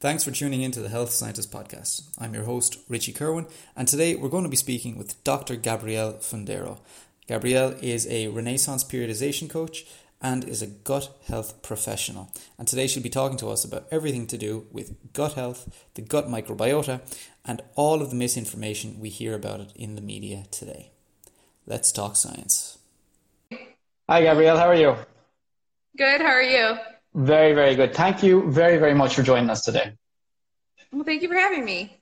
Thanks for tuning in to the Health Scientist Podcast. I'm your host, Richie Kerwin, and today we're going to be speaking with Dr. Gabrielle Fundaro. Gabrielle is a Renaissance periodization coach and is a gut health professional. And today she'll be talking to us about everything to do with gut health, the gut microbiota, and all of the misinformation we hear about it in the media today. Let's talk science. Hi, Gabrielle. How are you? Good. How are you? Very, very good. Thank you very, very much for joining us today. Well, thank you for having me.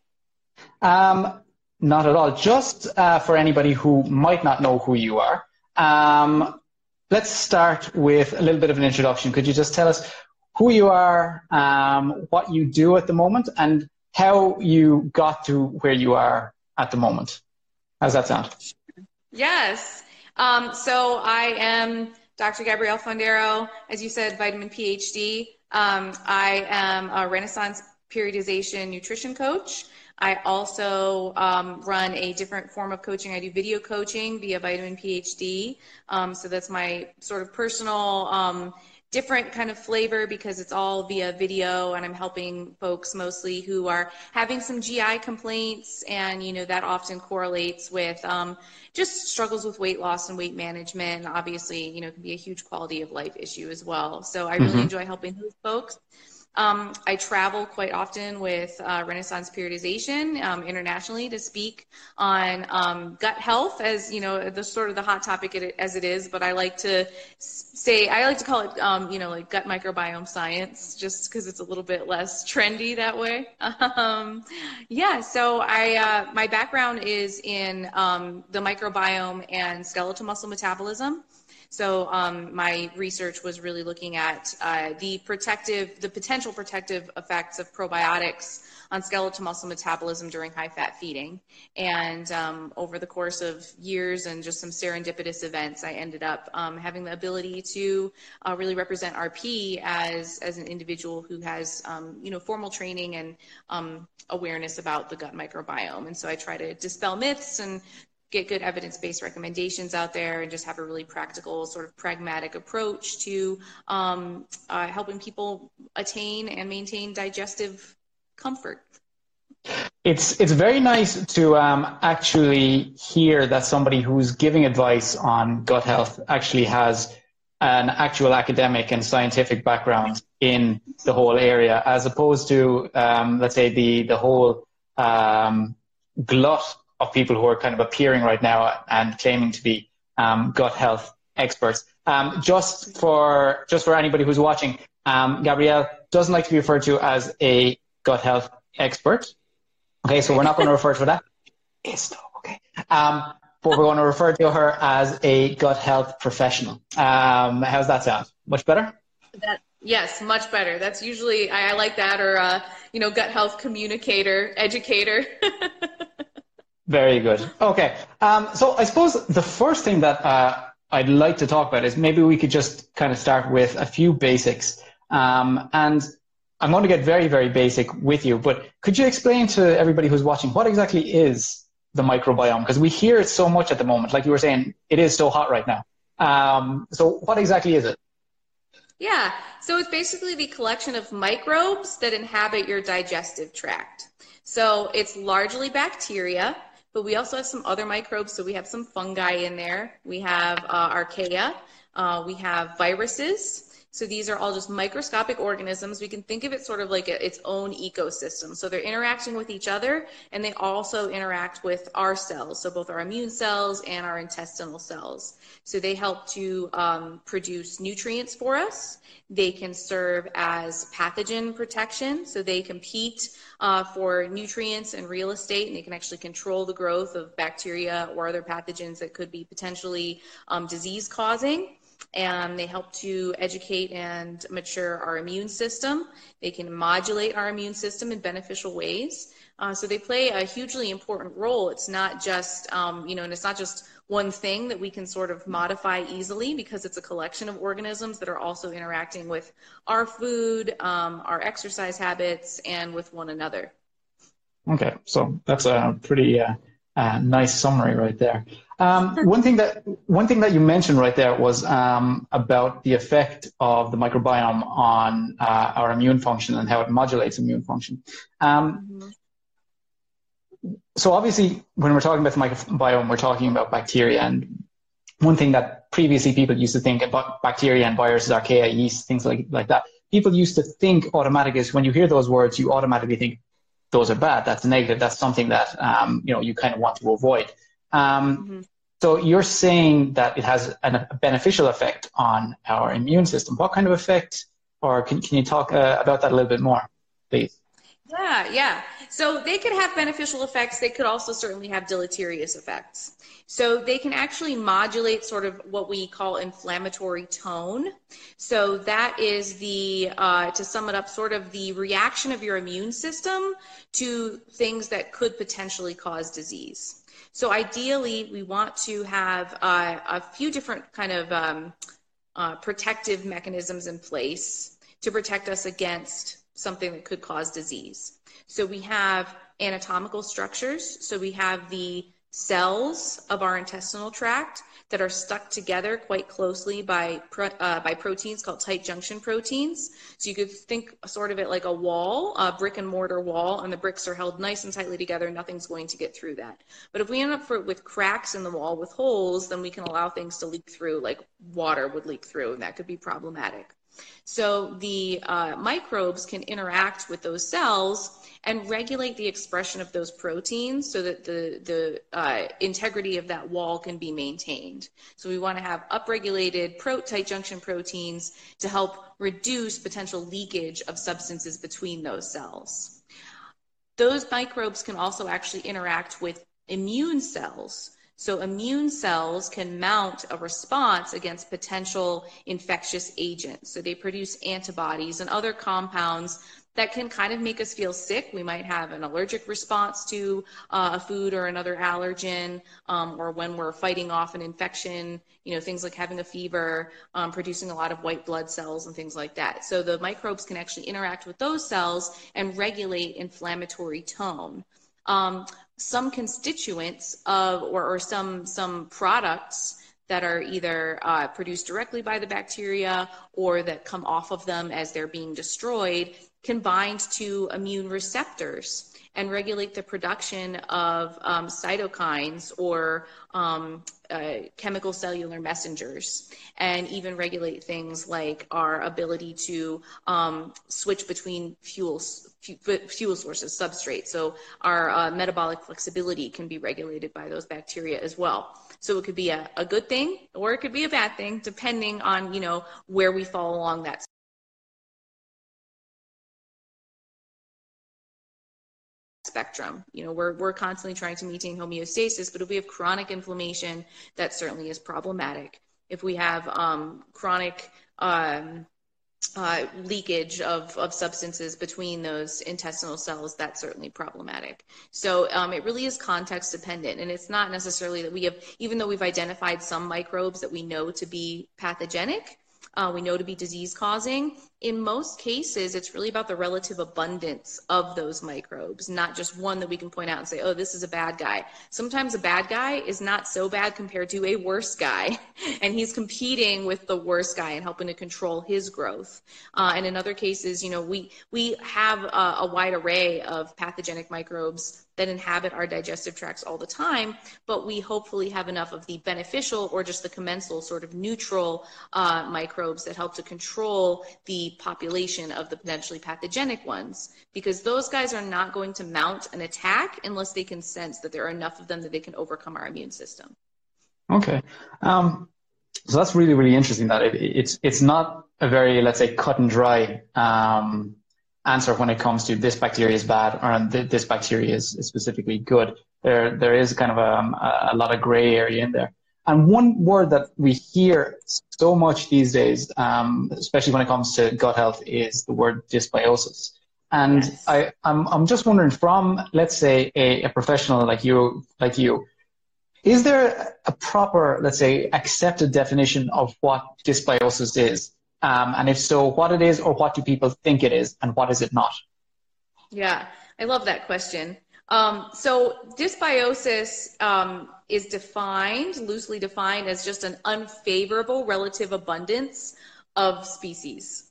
Um, not at all. Just uh, for anybody who might not know who you are, um, let's start with a little bit of an introduction. Could you just tell us who you are, um, what you do at the moment, and how you got to where you are at the moment? How's that sound? Yes. Um, so I am Dr. Gabrielle Fundaro, as you said, vitamin PhD. Um, I am a Renaissance periodization nutrition coach. I also um, run a different form of coaching. I do video coaching via Vitamin PhD. Um, so that's my sort of personal um, different kind of flavor because it's all via video and I'm helping folks mostly who are having some GI complaints and you know that often correlates with um, just struggles with weight loss and weight management. And obviously you know it can be a huge quality of life issue as well. So I really mm-hmm. enjoy helping those folks um, I travel quite often with uh, Renaissance Periodization um, internationally to speak on um, gut health, as you know, the sort of the hot topic as it is. But I like to say, I like to call it, um, you know, like gut microbiome science, just because it's a little bit less trendy that way. Um, yeah. So I, uh, my background is in um, the microbiome and skeletal muscle metabolism. So um, my research was really looking at uh, the protective, the potential protective effects of probiotics on skeletal muscle metabolism during high fat feeding. And um, over the course of years and just some serendipitous events, I ended up um, having the ability to uh, really represent RP as, as an individual who has, um, you know, formal training and um, awareness about the gut microbiome. And so I try to dispel myths and get good evidence-based recommendations out there and just have a really practical sort of pragmatic approach to um, uh, helping people attain and maintain digestive comfort. It's it's very nice to um, actually hear that somebody who's giving advice on gut health actually has an actual academic and scientific background in the whole area, as opposed to um, let's say the the whole um, glut of people who are kind of appearing right now and claiming to be um, gut health experts. Um, just for just for anybody who's watching, um, Gabrielle doesn't like to be referred to as a gut health expert. Okay, so we're not going to refer to that. Is though okay, um, but we're going to refer to her as a gut health professional. Um, how's that sound? Much better. That, yes, much better. That's usually I, I like that, or uh, you know, gut health communicator, educator. Very good. Okay. Um, so I suppose the first thing that uh, I'd like to talk about is maybe we could just kind of start with a few basics. Um, and I'm going to get very, very basic with you, but could you explain to everybody who's watching what exactly is the microbiome? Because we hear it so much at the moment. Like you were saying, it is so hot right now. Um, so what exactly is it? Yeah, so it's basically the collection of microbes that inhabit your digestive tract. So it's largely bacteria, but we also have some other microbes. So we have some fungi in there. We have uh, archaea. Uh, we have viruses. So these are all just microscopic organisms. We can think of it sort of like a, its own ecosystem. So they're interacting with each other and they also interact with our cells. So both our immune cells and our intestinal cells. So they help to um, produce nutrients for us. They can serve as pathogen protection. So they compete uh, for nutrients and real estate, and they can actually control the growth of bacteria or other pathogens that could be potentially um, disease causing. And they help to educate and mature our immune system. They can modulate our immune system in beneficial ways. Uh, so they play a hugely important role. It's not just, um, you know, and it's not just one thing that we can sort of modify easily because it's a collection of organisms that are also interacting with our food, um, our exercise habits, and with one another. Okay, so that's a pretty uh, uh, nice summary right there. Um, one thing that one thing that you mentioned right there was um, about the effect of the microbiome on uh, our immune function and how it modulates immune function. Um, mm-hmm. So obviously, when we're talking about the microbiome, we're talking about bacteria. And one thing that previously people used to think about bacteria and viruses, archaea, yeast, things like like that. People used to think automatically is when you hear those words, you automatically think those are bad. That's negative. That's something that um, you know you kind of want to avoid. Um, mm-hmm. So you're saying that it has an, a beneficial effect on our immune system. What kind of effect, or can, can you talk uh, about that a little bit more, please? Yeah, yeah. So they could have beneficial effects. They could also certainly have deleterious effects. So they can actually modulate sort of what we call inflammatory tone. So that is the, uh, to sum it up, sort of the reaction of your immune system to things that could potentially cause disease. So ideally, we want to have uh, a few different kind of um, uh, protective mechanisms in place to protect us against something that could cause disease. So we have anatomical structures. So we have the cells of our intestinal tract that are stuck together quite closely by uh, by proteins called tight junction proteins. So you could think sort of it like a wall, a brick and mortar wall, and the bricks are held nice and tightly together. Nothing's going to get through that. But if we end up for, with cracks in the wall with holes, then we can allow things to leak through, like water would leak through, and that could be problematic. So the uh, microbes can interact with those cells and regulate the expression of those proteins so that the, the uh, integrity of that wall can be maintained. So we want to have upregulated pro- tight junction proteins to help reduce potential leakage of substances between those cells. Those microbes can also actually interact with immune cells. So immune cells can mount a response against potential infectious agents. So they produce antibodies and other compounds that can kind of make us feel sick. We might have an allergic response to uh, a food or another allergen, um, or when we're fighting off an infection, you know, things like having a fever, um, producing a lot of white blood cells and things like that. So the microbes can actually interact with those cells and regulate inflammatory tone. Um, some constituents of, or, or some, some products that are either uh, produced directly by the bacteria or that come off of them as they're being destroyed can bind to immune receptors and regulate the production of um, cytokines or um, uh, chemical cellular messengers, and even regulate things like our ability to um, switch between fuels, fuel sources, substrates. So our uh, metabolic flexibility can be regulated by those bacteria as well. So it could be a, a good thing or it could be a bad thing, depending on you know where we fall along that spectrum. You know, we're, we're constantly trying to maintain homeostasis, but if we have chronic inflammation, that certainly is problematic. If we have um, chronic um, uh, leakage of, of substances between those intestinal cells, that's certainly problematic. So um, it really is context dependent. And it's not necessarily that we have, even though we've identified some microbes that we know to be pathogenic, uh, we know to be disease causing. In most cases, it's really about the relative abundance of those microbes, not just one that we can point out and say, oh, this is a bad guy. Sometimes a bad guy is not so bad compared to a worse guy, and he's competing with the worst guy and helping to control his growth. Uh, and in other cases, you know, we, we have a, a wide array of pathogenic microbes that inhabit our digestive tracts all the time, but we hopefully have enough of the beneficial or just the commensal sort of neutral uh, microbes that help to control the population of the potentially pathogenic ones, because those guys are not going to mount an attack unless they can sense that there are enough of them that they can overcome our immune system. Okay. Um, so that's really, really interesting that it, it's, it's not a very, let's say, cut and dry um, answer when it comes to this bacteria is bad or this bacteria is, specifically good. There, there is kind of um, a, a lot of gray area in there. And one word that we hear so much these days, um, especially when it comes to gut health, is the word dysbiosis. And yes. I, I'm, I'm just wondering, from let's say a, a professional like you, like you, is there a proper, let's say, accepted definition of what dysbiosis is? Um, and if so, what it is or what do people think it is and what is it not? Yeah, I love that question. Um, so dysbiosis um, is defined, loosely defined, as just an unfavorable relative abundance of species.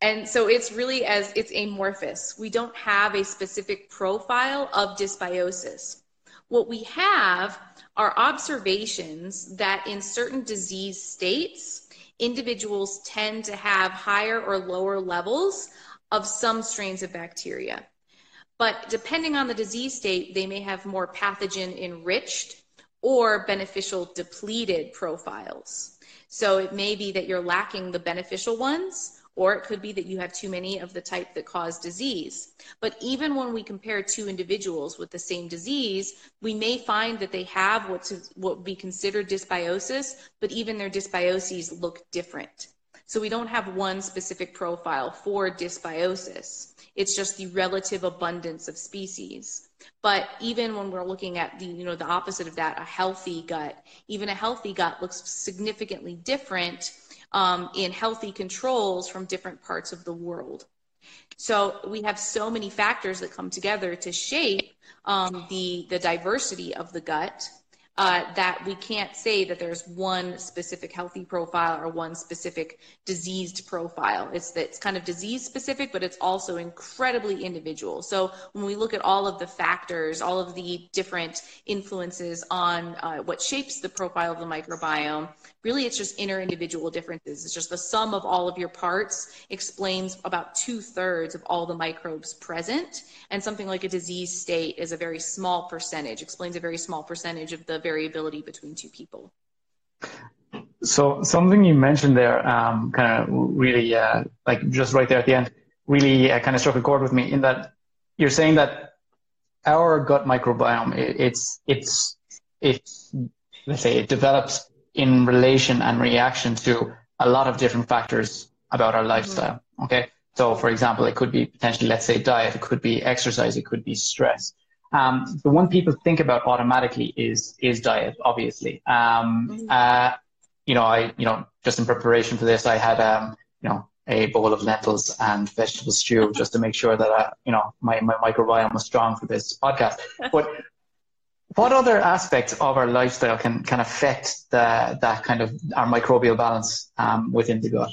And so it's really as it's amorphous. We don't have a specific profile of dysbiosis. What we have are observations that in certain disease states, individuals tend to have higher or lower levels of some strains of bacteria. But depending on the disease state, they may have more pathogen enriched or beneficial depleted profiles. So it may be that you're lacking the beneficial ones, or it could be that you have too many of the type that cause disease. But even when we compare two individuals with the same disease, we may find that they have what's what would be considered dysbiosis, but even their dysbioses look different. So we don't have one specific profile for dysbiosis. It's just the relative abundance of species. But even when we're looking at the, you know, the opposite of that, a healthy gut, even a healthy gut looks significantly different um, in healthy controls from different parts of the world. So we have so many factors that come together to shape um, the the diversity of the gut uh, that we can't say that there's one specific healthy profile or one specific diseased profile. It's it's kind of disease specific, but it's also incredibly individual. So when we look at all of the factors, all of the different influences on uh, what shapes the profile of the microbiome, really it's just inner individual differences. It's just the sum of all of your parts explains about two thirds of all the microbes present, and something like a disease state is a very small percentage, explains a very small percentage of the variability between two people. So something you mentioned there, um, kind of really, uh, like just right there at the end, really uh, kind of struck a chord with me in that you're saying that our gut microbiome, it, it's, it's, it's, let's say it develops in relation and reaction to a lot of different factors about our lifestyle. Mm-hmm. Okay. So for example, it could be potentially, let's say diet, it could be exercise, it could be stress. Um, the one people think about automatically is is diet, obviously. Um, mm-hmm. uh, you know, I you know just in preparation for this, I had um, you know a bowl of lentils and vegetable stew just to make sure that uh, you know my, my microbiome was strong for this podcast. But what other aspects of our lifestyle can can affect the, that kind of our microbial balance um, within the gut?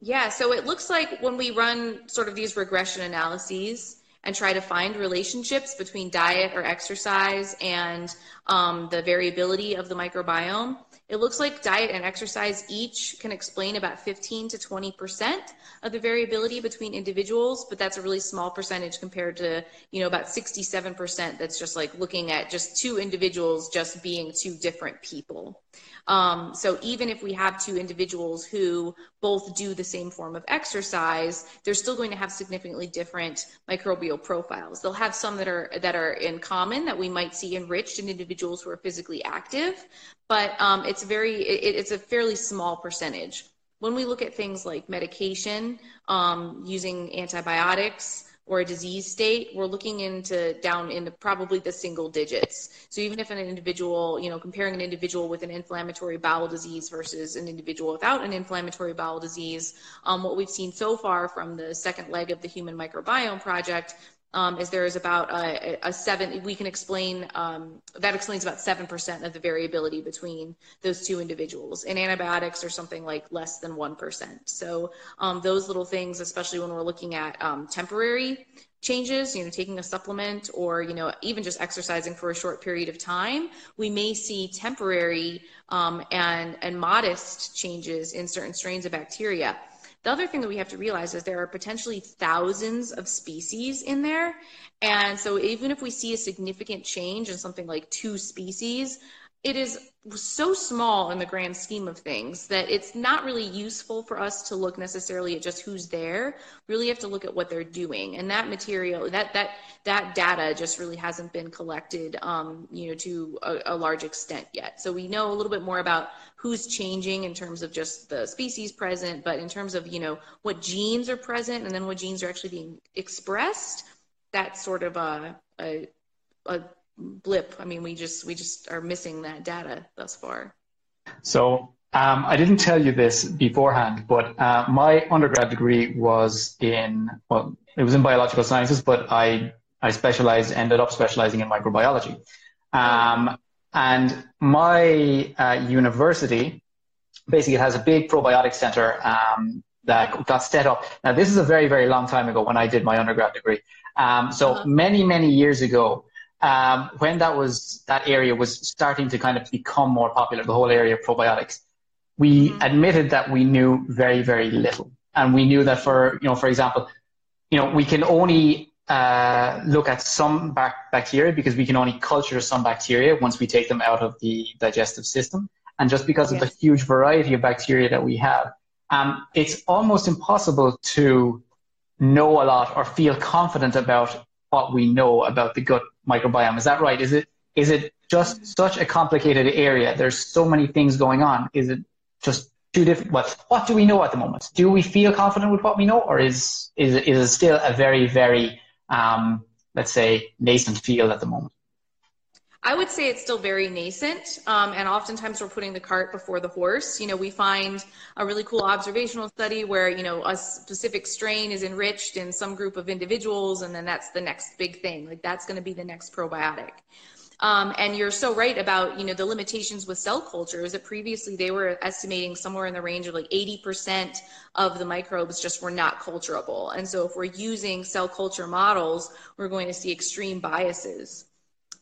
Yeah, so it looks like when we run sort of these regression analyses, and try to find relationships between diet or exercise and um, the variability of the microbiome. It looks like diet and exercise each can explain about 15 to 20% of the variability between individuals, but that's a really small percentage compared to, you know, about 67% that's just like looking at just two individuals just being two different people. Um, so even if we have two individuals who both do the same form of exercise, they're still going to have significantly different microbial profiles. They'll have some that are that are in common that we might see enriched in individuals who are physically active, but um, it's very it, it's a fairly small percentage. When we look at things like medication, um, using antibiotics, or a disease state, we're looking into down into probably the single digits. So even if an individual, you know, comparing an individual with an inflammatory bowel disease versus an individual without an inflammatory bowel disease, um, what we've seen so far from the second leg of the Human Microbiome Project um, is there is about a, a, seven, we can explain, um, that explains about 7% of the variability between those two individuals. And antibiotics are something like less than 1%. So um, those little things, especially when we're looking at um, temporary changes, you know, taking a supplement or, you know, even just exercising for a short period of time, we may see temporary um, and, and modest changes in certain strains of bacteria. The other thing that we have to realize is there are potentially thousands of species in there. And so even if we see a significant change in something like two species, it is so small in the grand scheme of things that it's not really useful for us to look necessarily at just who's there. We really have to look at what they're doing, and that material, that that that data, just really hasn't been collected, um, you know, to a, a large extent yet. So we know a little bit more about who's changing in terms of just the species present, but in terms of you know what genes are present and then what genes are actually being expressed, that's sort of a, a, a blip. I mean, we just we just are missing that data thus far. So um, I didn't tell you this beforehand, but uh, my undergrad degree was in well, it was in biological sciences, but I I specialized, ended up specializing in microbiology. Um, and my uh, university basically has a big probiotic center um, that got set up. Now, this is a very, very long time ago when I did my undergrad degree. Um, so uh-huh. many, many years ago, um, when that was that area was starting to kind of become more popular, the whole area of probiotics, we mm-hmm. admitted that we knew very, very little, and we knew that for you know, for example, you know, we can only uh, look at some bac- bacteria because we can only culture some bacteria once we take them out of the digestive system, and just because yes. of the huge variety of bacteria that we have, um, it's almost impossible to know a lot or feel confident about what we know about the gut microbiome. Is that right? Is it is it just such a complicated area? There's so many things going on. Is it just too different? What what do we know at the moment? Do we feel confident with what we know, or is is is it still a very very um, let's say nascent field at the moment? I would say it's still very nascent, um, and oftentimes we're putting the cart before the horse. You know, we find a really cool observational study where you know a specific strain is enriched in some group of individuals, and then that's the next big thing. Like that's going to be the next probiotic. Um, and you're so right about you know the limitations with cell cultures that previously they were estimating somewhere in the range of like 80% of the microbes just were not culturable. And so if we're using cell culture models, we're going to see extreme biases.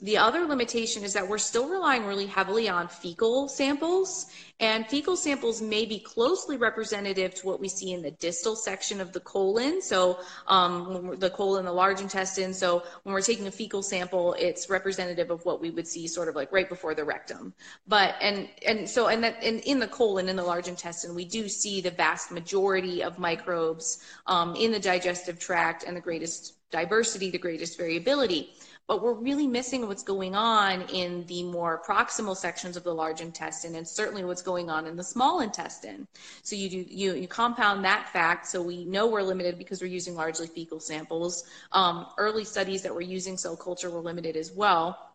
The other limitation is that we're still relying really heavily on fecal samples, and fecal samples may be closely representative to what we see in the distal section of the colon. So, um, the colon, the large intestine. So, when we're taking a fecal sample, it's representative of what we would see sort of like right before the rectum. But, and, and so, and that in, in the colon, in the large intestine, we do see the vast majority of microbes um, in the digestive tract and the greatest diversity, the greatest variability but we're really missing what's going on in the more proximal sections of the large intestine and certainly what's going on in the small intestine. So you do you, you compound that fact. So we know we're limited because we're using largely fecal samples. Um, early studies that were using cell culture were limited as well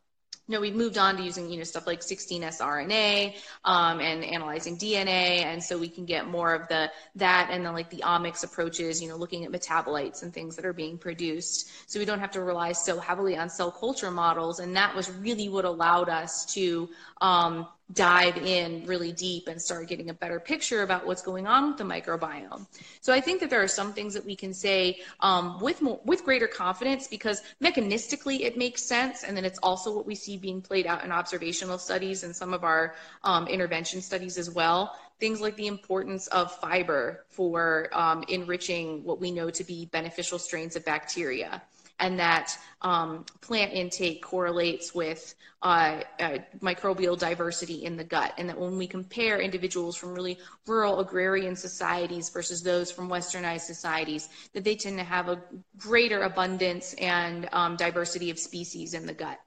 know, we've moved on to using, you know, stuff like 16S RNA um, and analyzing DNA. And so we can get more of the, that and then like the omics approaches, you know, looking at metabolites and things that are being produced. So we don't have to rely so heavily on cell culture models. And that was really what allowed us to um, dive in really deep and start getting a better picture about what's going on with the microbiome. So I think that there are some things that we can say um, with more, with greater confidence because mechanistically it makes sense, and then it's also what we see being played out in observational studies and some of our um, intervention studies as well. Things like the importance of fiber for um, enriching what we know to be beneficial strains of bacteria and that um, plant intake correlates with uh, uh, microbial diversity in the gut, and that when we compare individuals from really rural agrarian societies versus those from westernized societies, that they tend to have a greater abundance and um, diversity of species in the gut.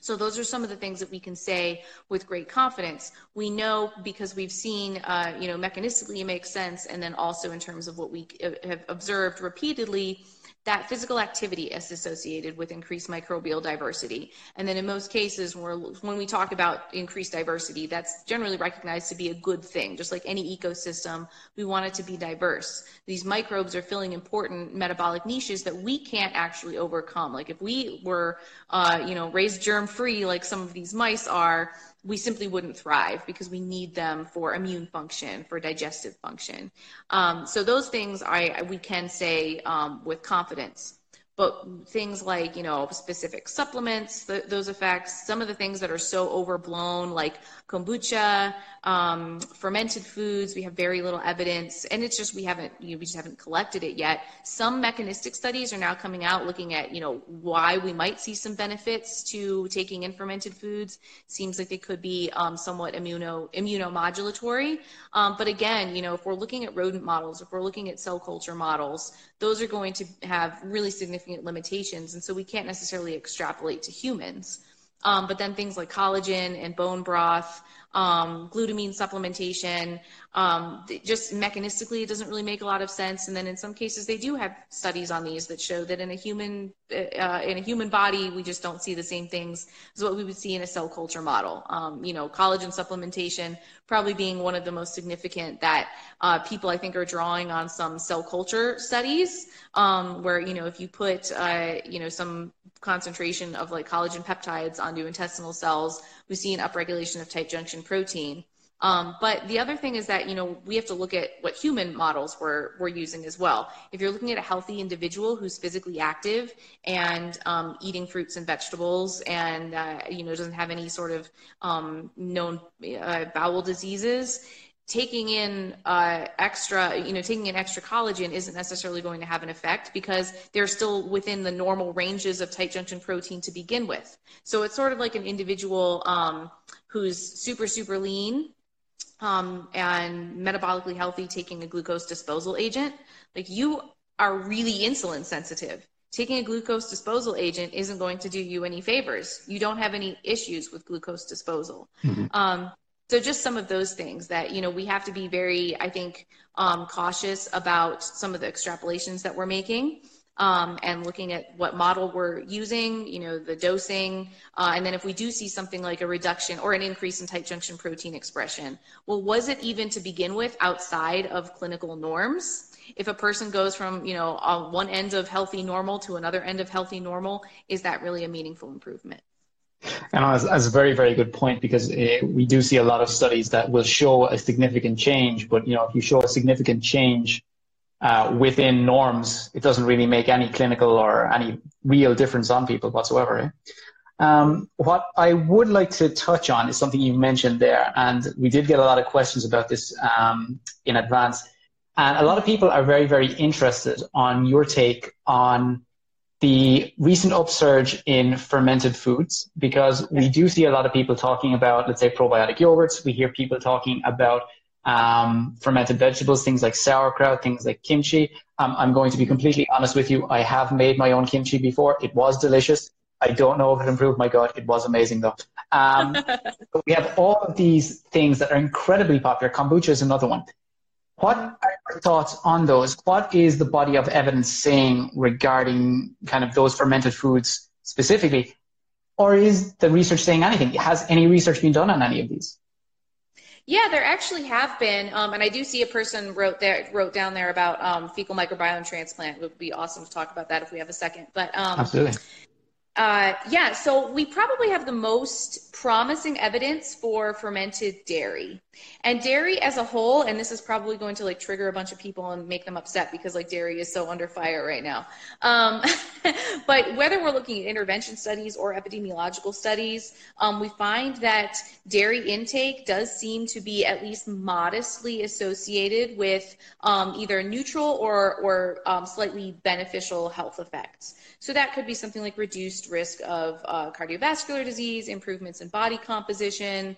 So those are some of the things that we can say with great confidence. We know because we've seen, uh, you know, mechanistically it makes sense, and then also in terms of what we uh, have observed repeatedly that physical activity is associated with increased microbial diversity. And then in most cases, when we talk about increased diversity, that's generally recognized to be a good thing. Just like any ecosystem, we want it to be diverse. These microbes are filling important metabolic niches that we can't actually overcome. Like if we were, uh, you know, raised germ free, like some of these mice are, we simply wouldn't thrive because we need them for immune function, for digestive function. Um, so those things I, we can say um, with confidence but things like you know specific supplements th- those effects some of the things that are so overblown like kombucha um, fermented foods we have very little evidence. And it's just we haven't you know, we just haven't collected it yet. Some mechanistic studies are now coming out looking at you know why we might see some benefits to taking in fermented foods. Seems like they could be um, somewhat immuno immunomodulatory. Um, but again you know if we're looking at rodent models if we're looking at cell culture models those are going to have really significant limitations. And so we can't necessarily extrapolate to humans. Um, but then things like collagen and bone broth, um, glutamine supplementation. Um, just mechanistically, it doesn't really make a lot of sense. And then in some cases, they do have studies on these that show that in a human uh, in a human body, we just don't see the same things as what we would see in a cell culture model. Um, you know, collagen supplementation probably being one of the most significant that uh, people I think are drawing on some cell culture studies um, where you know if you put uh, you know some concentration of like collagen peptides onto intestinal cells, we see an upregulation of tight junction protein. Um, but the other thing is that you know we have to look at what human models we're we're using as well. If you're looking at a healthy individual who's physically active and um, eating fruits and vegetables, and uh, you know doesn't have any sort of um, known uh, bowel diseases, taking in uh, extra, you know, taking in extra collagen isn't necessarily going to have an effect because they're still within the normal ranges of tight junction protein to begin with. So it's sort of like an individual um, who's super, super lean um, and metabolically healthy taking a glucose disposal agent. Like you are really insulin sensitive. Taking a glucose disposal agent isn't going to do you any favors. You don't have any issues with glucose disposal. Mm-hmm. Um, so just some of those things that you know we have to be very i think um, cautious about some of the extrapolations that we're making um, and looking at what model we're using you know the dosing uh, and then if we do see something like a reduction or an increase in tight junction protein expression. Well was it even to begin with outside of clinical norms? If a person goes from you know one end of healthy normal to another end of healthy normal is that really a meaningful improvement? And that's, a very, very good point because uh, we do see a lot of studies that will show a significant change, but you know, if you show a significant change uh, within norms, it doesn't really make any clinical or any real difference on people whatsoever. Eh? Um, what I would like to touch on is something you mentioned there, and we did get a lot of questions about this um, in advance. And a lot of people are very, very interested on your take on the recent upsurge in fermented foods because we do see a lot of people talking about, let's say, probiotic yogurts. We hear people talking about um, fermented vegetables, things like sauerkraut, things like kimchi. Um, I'm going to be completely honest with you. I have made my own kimchi before. It was delicious. I don't know if it improved my gut. It was amazing though. Um, we have all of these things that are incredibly popular. Kombucha is another one. What are your thoughts on those? What is the body of evidence saying regarding kind of those fermented foods specifically? Or is the research saying anything? Has any research been done on any of these? Yeah, there actually have been, um, and I do see a person wrote there wrote down there about um, fecal microbiome transplant. It would be awesome to talk about that if we have a second. But um, absolutely, uh, yeah, so we probably have the most promising evidence for fermented dairy. And dairy as a whole, and this is probably going to like trigger a bunch of people and make them upset because like dairy is so under fire right now. Um, but whether we're looking at intervention studies or epidemiological studies, um, we find that dairy intake does seem to be at least modestly associated with um, either neutral or, or um, slightly beneficial health effects. So that could be something like reduced risk of uh, cardiovascular disease, improvements in body composition.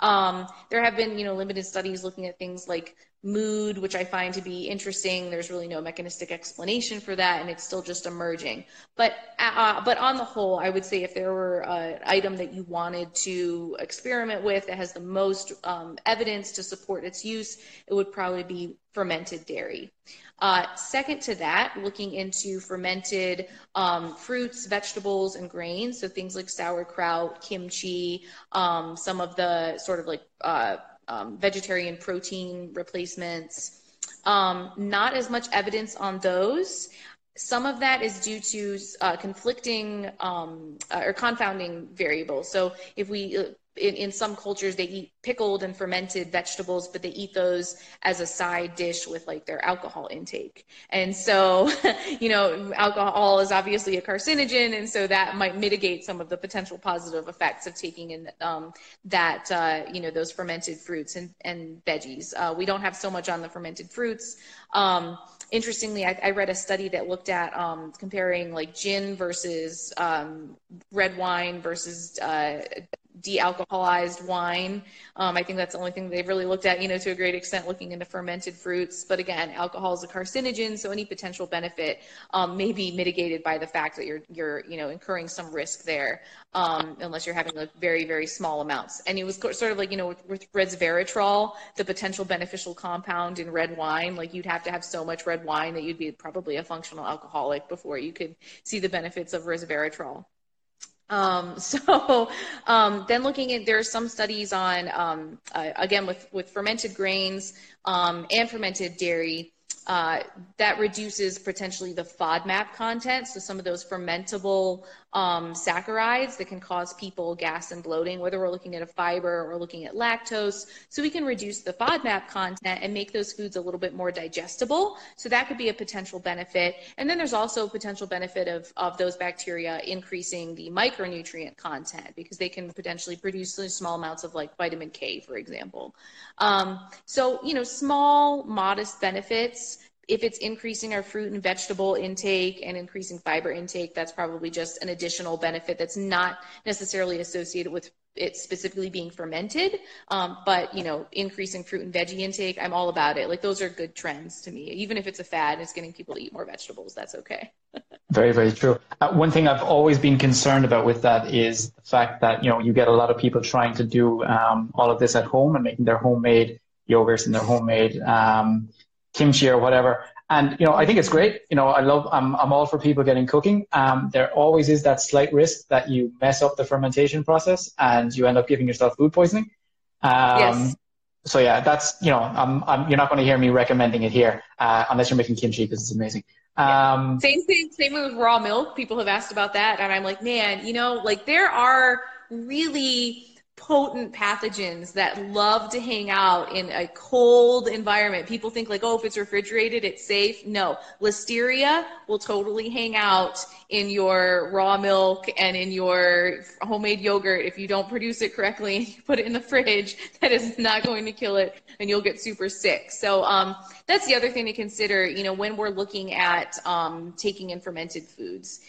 Um, there have been, you know, limited studies looking at things like mood, which I find to be interesting. There's really no mechanistic explanation for that, and it's still just emerging. But uh, but on the whole, I would say if there were an item that you wanted to experiment with that has the most um, evidence to support its use, it would probably be fermented dairy. Uh, second to that, looking into fermented um, fruits, vegetables, and grains. So things like sauerkraut, kimchi, um, some of the sort of like uh, um, vegetarian protein replacements. Um, not as much evidence on those. Some of that is due to uh, conflicting um, uh, or confounding variables. So if we uh, in, in some cultures they eat pickled and fermented vegetables but they eat those as a side dish with like their alcohol intake. And so you know alcohol is obviously a carcinogen and so that might mitigate some of the potential positive effects of taking in um, that uh, you know those fermented fruits and, and veggies. Uh, we don't have so much on the fermented fruits. Um, interestingly, I, I, read a study that looked at um, comparing like gin versus um, red wine versus uh, de-alcoholized wine. Um, I think that's the only thing they've really looked at, you know, to a great extent, looking into fermented fruits. But again, alcohol is a carcinogen, so any potential benefit um, may be mitigated by the fact that you're you're you know incurring some risk there, um, unless you're having like very very small amounts. And it was sort of like you know with, with resveratrol, the potential beneficial compound in red wine, like you'd have to have so much red wine that you'd be probably a functional alcoholic before you could see the benefits of resveratrol. Um, so um, then looking at there are some studies on um, uh, again with with fermented grains um, and fermented dairy uh, that reduces potentially the FODMAP content, so some of those fermentable um, saccharides that can cause people gas and bloating, whether we're looking at a fiber or looking at lactose. So we can reduce the FODMAP content and make those foods a little bit more digestible. So that could be a potential benefit. And then there's also a potential benefit of, of those bacteria increasing the micronutrient content because they can potentially produce small amounts of like vitamin K, for example. Um, so, you know, small, modest benefits if it's increasing our fruit and vegetable intake and increasing fiber intake, that's probably just an additional benefit that's not necessarily associated with it specifically being fermented. Um, but you know, increasing fruit and veggie intake, I'm all about it. Like those are good trends to me. Even if it's a fad and it's getting people to eat more vegetables, that's okay. very, very true. Uh, one thing I've always been concerned about with that is the fact that you know you get a lot of people trying to do um, all of this at home and making their homemade yogurts and their homemade um, kimchi or whatever. And you know, I think it's great. You know, I love. I'm I'm all for people getting cooking. Um, there always is that slight risk that you mess up the fermentation process and you end up giving yourself food poisoning. Um, yes. So yeah, that's you know, I'm, I'm you're not going to hear me recommending it here uh, unless you're making kimchi because it's amazing. Um, same thing. Same with raw milk. People have asked about that, and I'm like, man, you know, like there are really potent pathogens that love to hang out in a cold environment. People think like, oh, if it's refrigerated, it's safe. No, listeria will totally hang out in your raw milk and in your homemade yogurt. If you don't produce it correctly and you put it in the fridge, that is not going to kill it and you'll get super sick. So, um, that's the other thing to consider, you know, when we're looking at, um, taking in fermented foods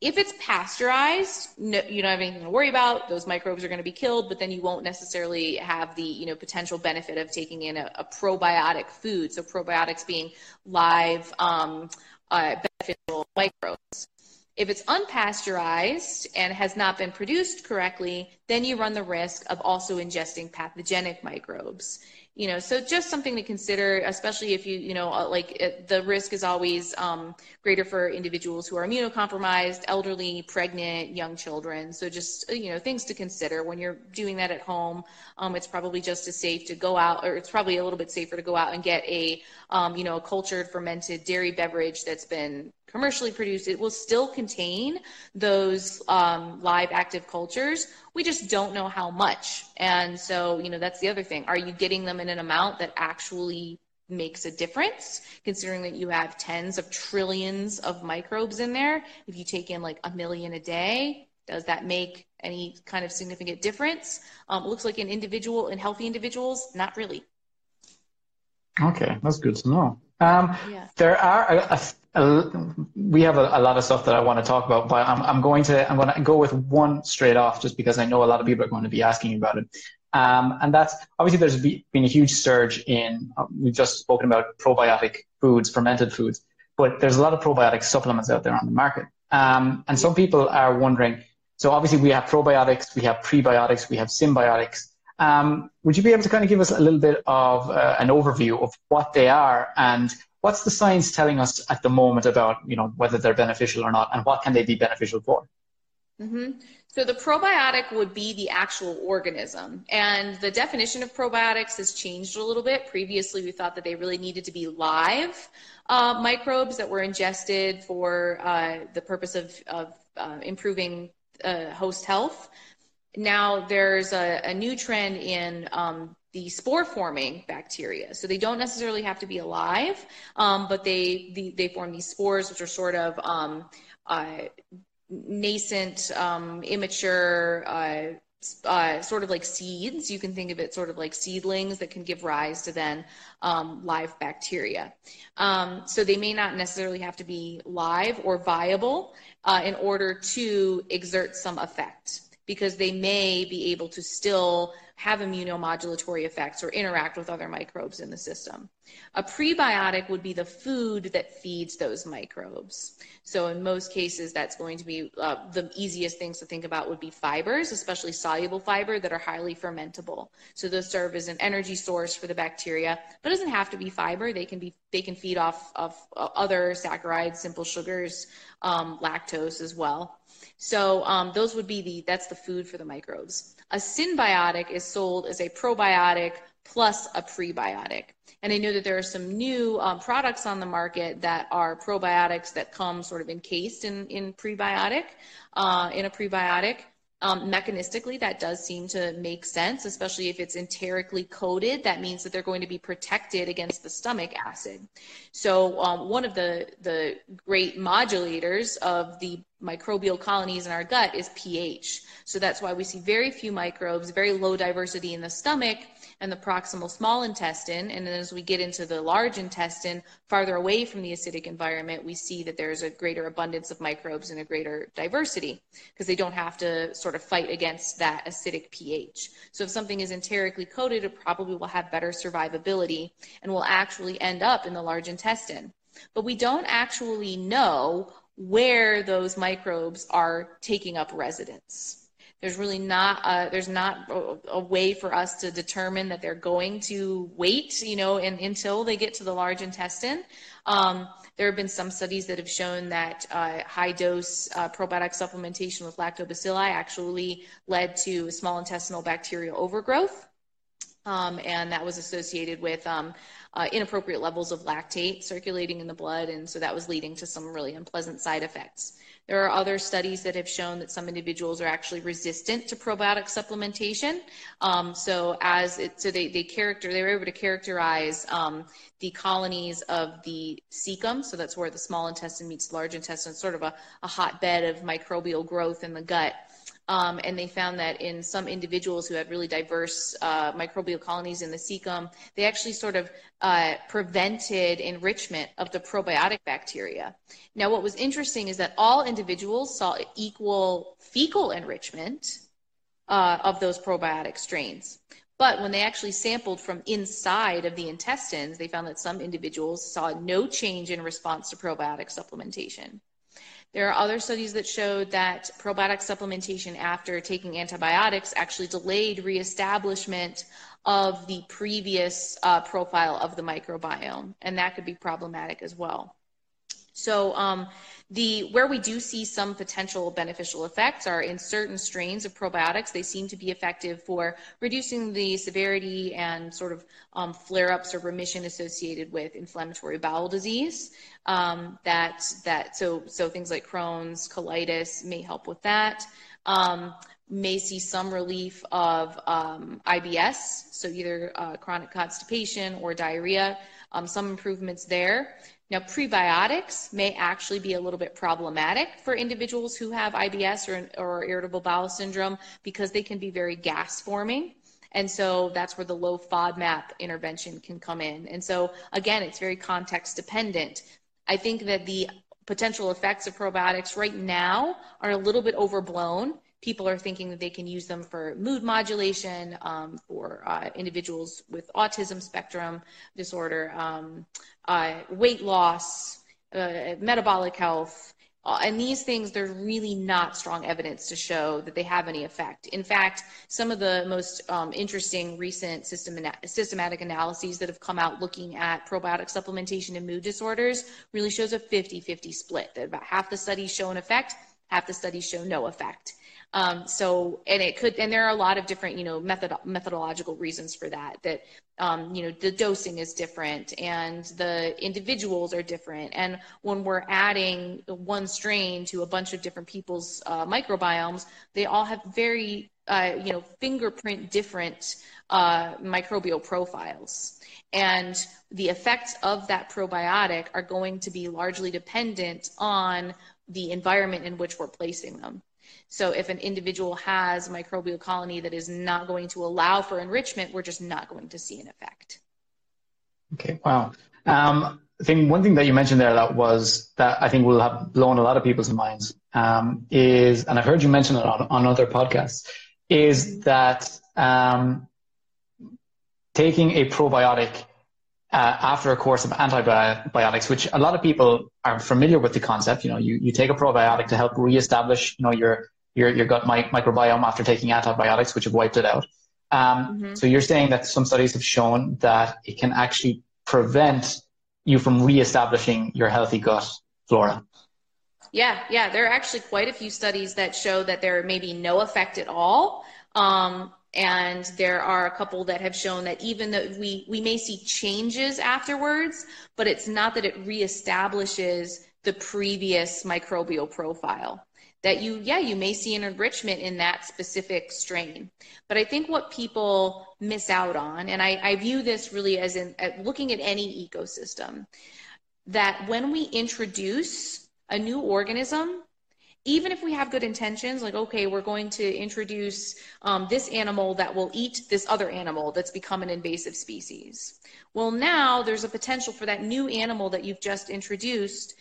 if it's pasteurized, no, you don't have anything to worry about. Those microbes are going to be killed, but then you won't necessarily have the you know potential benefit of taking in a, a probiotic food. So probiotics being live um, uh, beneficial microbes. If it's unpasteurized and has not been produced correctly, then you run the risk of also ingesting pathogenic microbes you know so just something to consider especially if you you know uh, like it, the risk is always um, greater for individuals who are immunocompromised elderly pregnant young children. So just uh, you know things to consider when you're doing that at home. Um, it's probably just as safe to go out or it's probably a little bit safer to go out and get a um, you know a cultured fermented dairy beverage that's been commercially produced, it will still contain those um, live active cultures. We just don't know how much. And so, you know, that's the other thing. Are you getting them in an amount that actually makes a difference, considering that you have tens of trillions of microbes in there? If you take in like a million a day, does that make any kind of significant difference? Um, it looks like in individual, in healthy individuals, not really. Okay, that's good to know. Um, yeah. There are a, a we have a, a, lot of stuff that I want to talk about, but I'm, I'm going to I'm going to go with one straight off just because I know a lot of people are going to be asking about it. Um, and that's obviously there's been a huge surge in uh, we've just spoken about probiotic foods, fermented foods, but there's a lot of probiotic supplements out there on the market. Um, and some people are wondering. So obviously we have probiotics, we have prebiotics, we have symbiotics. Um, would you be able to kind of give us a little bit of uh, an overview of what they are and what's the science telling us at the moment about you know whether they're beneficial or not, and what can they be beneficial for? Mm-hmm. So the probiotic would be the actual organism, and the definition of probiotics has changed a little bit. Previously, we thought that they really needed to be live uh, microbes that were ingested for uh, the purpose of, of uh, improving uh, host health. Now there's a, a new trend in um, the spore forming bacteria. So they don't necessarily have to be alive, um, but they, the, they form these spores, which are sort of um, uh, nascent, um, immature, uh, uh, sort of like seeds. You can think of it sort of like seedlings that can give rise to then um, live bacteria. Um, so they may not necessarily have to be live or viable uh, in order to exert some effect. because they may be able to still have immunomodulatory effects or interact with other microbes in the system. A prebiotic would be the food that feeds those microbes. So in most cases, that's going to be uh, the easiest things to think about would be fibers, especially soluble fiber that are highly fermentable. So those serve as an energy source for the bacteria, but it doesn't have to be fiber. They can be they can feed off of other saccharides, simple sugars, um, lactose as well. So um, those would be the that's the food for the microbes. A synbiotic is sold as a probiotic plus a prebiotic. And I know that there are some new um, products on the market that are probiotics that come sort of encased in, in prebiotic, uh, in a prebiotic. Um, mechanistically, that does seem to make sense, especially if it's enterically coated. That means that they're going to be protected against the stomach acid. So, um, one of the the great modulators of the microbial colonies in our gut is pH. So that's why we see very few microbes, very low diversity in the stomach and the proximal small intestine. And then as we get into the large intestine, farther away from the acidic environment, we see that there's a greater abundance of microbes and a greater diversity because they don't have to sort of fight against that acidic pH. So if something is enterically coated, it probably will have better survivability and will actually end up in the large intestine. But we don't actually know where those microbes are taking up residence. There's really not a, there's not a, way for us to determine that they're going to wait, you know, and, until they get to the large intestine. Um, there have been some studies that have shown that uh, high dose uh, probiotic supplementation with lactobacilli actually led to small intestinal bacterial overgrowth. Um, and that was associated with um, uh, inappropriate levels of lactate circulating in the blood, and so that was leading to some really unpleasant side effects. There are other studies that have shown that some individuals are actually resistant to probiotic supplementation. Um, so as it, so they, they character they were able to characterize um, the colonies of the cecum. So that's where the small intestine meets large intestine, sort of a, a hotbed of microbial growth in the gut. Um, and they found that in some individuals who had really diverse uh, microbial colonies in the cecum, they actually sort of uh, prevented enrichment of the probiotic bacteria. Now, what was interesting is that all individuals saw equal fecal enrichment uh, of those probiotic strains. But when they actually sampled from inside of the intestines, they found that some individuals saw no change in response to probiotic supplementation. There are other studies that showed that probiotic supplementation after taking antibiotics actually delayed reestablishment of the previous uh, profile of the microbiome, and that could be problematic as well. So um, the where we do see some potential beneficial effects are in certain strains of probiotics. They seem to be effective for reducing the severity and sort of um, flare-ups or remission associated with inflammatory bowel disease. Um, that that so so things like Crohn's, colitis may help with that. Um, may see some relief of um, IBS, so either uh, chronic constipation or diarrhea. Um, some improvements there. Now, prebiotics may actually be a little bit problematic for individuals who have IBS or, or irritable bowel syndrome because they can be very gas forming. And so that's where the low FODMAP intervention can come in. And so, again, it's very context dependent. I think that the potential effects of probiotics right now are a little bit overblown people are thinking that they can use them for mood modulation, um, for uh, individuals with autism spectrum disorder, um, uh, weight loss, uh, metabolic health. Uh, and these things, there's really not strong evidence to show that they have any effect. In fact, some of the most um, interesting recent system, systematic analyses that have come out looking at probiotic supplementation in mood disorders really shows a 50 50 split. That about half the studies show an effect, half the studies show no effect. Um, so, and it could, and there are a lot of different, you know, method, methodological reasons for that, that, um, you know, the dosing is different and the individuals are different. And when we're adding one strain to a bunch of different people's uh, microbiomes, they all have very, uh, you know, fingerprint different uh, microbial profiles. And the effects of that probiotic are going to be largely dependent on the environment in which we're placing them. So if an individual has a microbial colony that is not going to allow for enrichment, we're just not going to see an effect. Okay, wow. Um, I think one thing that you mentioned there that was that I think will have blown a lot of people's minds um, is, and I've heard you mention it on, on other podcasts, is that um, taking a probiotic uh, after a course of antibiotics, which a lot of people are familiar with the concept. You know, you, you take a probiotic to help reestablish, you know, your your your gut mi- microbiome after taking antibiotics, which have wiped it out. Um, mm-hmm. So you're saying that some studies have shown that it can actually prevent you from reestablishing your healthy gut flora. Yeah, yeah, there are actually quite a few studies that show that there may be no effect at all. Um, and there are a couple that have shown that even though we, we may see changes afterwards, but it's not that it reestablishes the previous microbial profile that you yeah you may see an enrichment in that specific strain. But i think what people miss out on and i, I view this really as in at looking at any ecosystem that when we introduce a new organism even if we have good intentions like okay we're going to introduce um, this animal that will eat this other animal that's become an invasive species. Well now there's a potential for that new animal that you've just introduced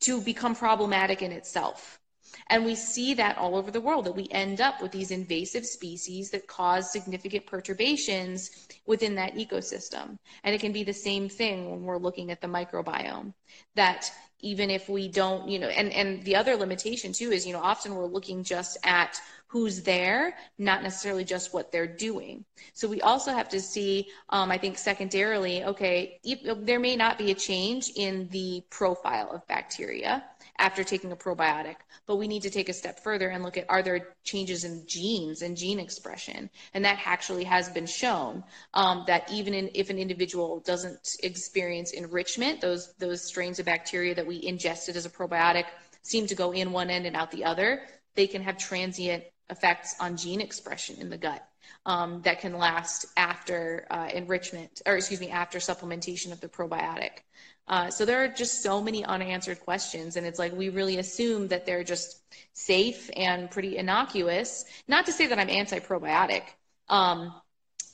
to become problematic in itself and we see that all over the world that we end up with these invasive species that cause significant perturbations within that ecosystem. And it can be the same thing when we're looking at the microbiome that even if we don't, you know, and, and the other limitation too is, you know, often we're looking just at who's there, not necessarily just what they're doing. So we also have to see, um, I think, secondarily, okay, there may not be a change in the profile of bacteria after taking a probiotic. But we need to take a step further and look at are there changes in genes and gene expression? And that actually has been shown um, that even in, if an individual doesn't experience enrichment, those, those strains of bacteria that we ingested as a probiotic seem to go in one end and out the other, they can have transient effects on gene expression in the gut. Um, that can last after uh, enrichment, or excuse me, after supplementation of the probiotic. Uh, so there are just so many unanswered questions, and it's like we really assume that they're just safe and pretty innocuous. Not to say that I'm anti-probiotic. Um,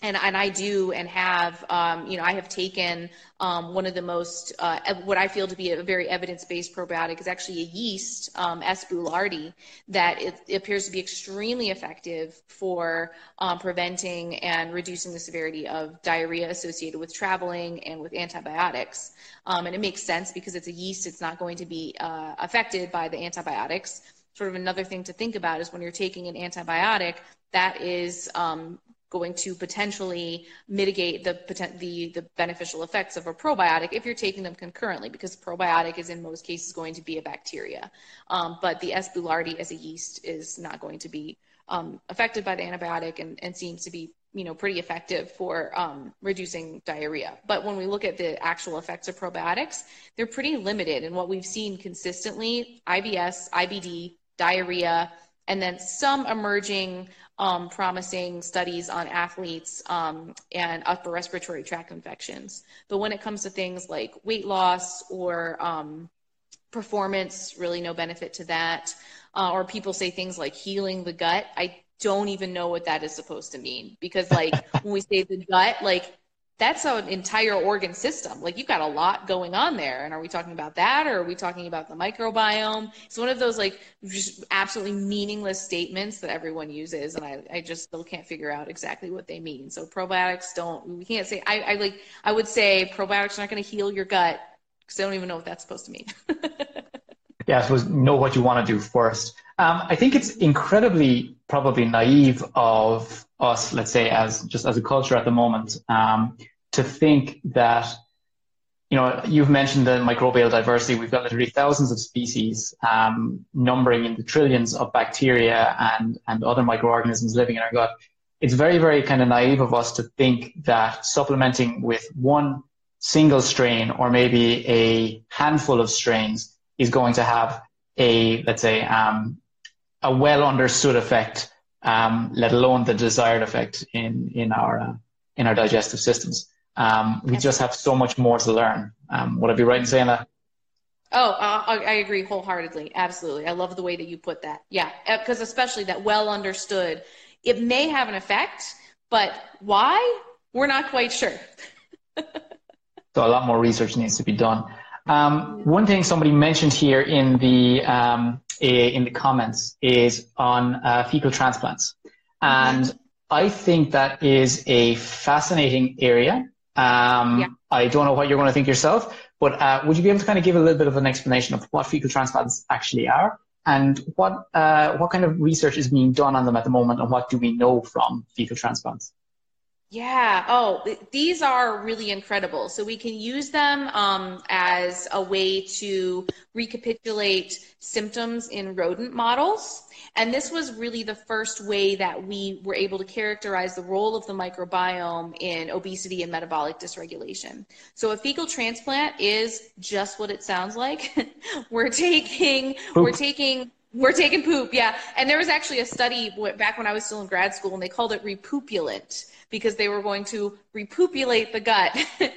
and and I do and have um, you know I have taken um, one of the most uh, what I feel to be a very evidence-based probiotic is actually a yeast um, S. boulardii that it, it, appears to be extremely effective for um, preventing and reducing the severity of diarrhea associated with traveling and with antibiotics. Um, and it makes sense because it's a yeast. It's not going to be uh, affected by the antibiotics. Sort of another thing to think about is when you're taking an antibiotic that is um, going to potentially mitigate the, the, the beneficial effects of a probiotic if you're taking them concurrently, because probiotic is in most cases going to be a bacteria. Um, but the S. boulardii as a yeast is not going to be um, affected by the antibiotic and, and seems to be you know pretty effective for um, reducing diarrhea but when we look at the actual effects of probiotics they're pretty limited and what we've seen consistently ibs ibd diarrhea and then some emerging um, promising studies on athletes um, and upper respiratory tract infections. But when it comes to things like weight loss or um, performance, really no benefit to that. Uh, or people say things like healing the gut. I don't even know what that is supposed to mean because, like, when we say the gut, like that's an entire organ system. Like you've got a lot going on there. And are we talking about that or are we talking about the microbiome? It's one of those like just absolutely meaningless statements that everyone uses. And I, I just still can't figure out exactly what they mean. So probiotics don't, we can't say, I, I like, I would say probiotics are not going to heal your gut because I don't even know what that's supposed to mean. yeah, I suppose know what you want to do first. Um, I think it's incredibly probably naive of us, let's say, as just as a culture at the moment, um, to think that, you know, you've mentioned the microbial diversity. We've got literally thousands of species, um, numbering in the trillions of bacteria and, and other microorganisms living in our gut. It's very, very kind of naive of us to think that supplementing with one single strain or maybe a handful of strains is going to have a, let's say, um, a well understood effect um, let alone the desired effect in in our uh, in our digestive systems. Um, we just have so much more to learn. Um, would I be right in saying that? Oh, uh, I agree wholeheartedly. Absolutely. I love the way that you put that. Yeah, because uh, especially that well understood. It may have an effect, but why? We're not quite sure. so a lot more research needs to be done. Um, one thing somebody mentioned here in the um, in the comments is on uh, fecal transplants, and. I think that is a fascinating area. Um, yeah. I don't know what you're going to think yourself, but uh, would you be able to kind of give a little bit of an explanation of what fecal transplants actually are, and what uh, what kind of research is being done on them at the moment, and what do we know from fecal transplants? Yeah. Oh, these are really incredible. So we can use them um, as a way to recapitulate symptoms in rodent models. And this was really the first way that we were able to characterize the role of the microbiome in obesity and metabolic dysregulation. So a fecal transplant is just what it sounds like. we're taking, we're taking we're taking poop, yeah. And there was actually a study back when I was still in grad school, and they called it RePOOPulate because they were going to repopulate the gut.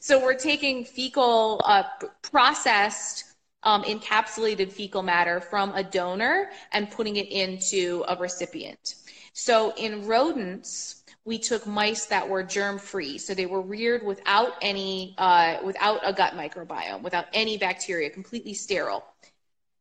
so we're taking fecal uh, processed um, encapsulated fecal matter from a donor and putting it into a recipient. So in rodents, we took mice that were germ free, so they were reared without any, uh, without a gut microbiome, without any bacteria, completely sterile.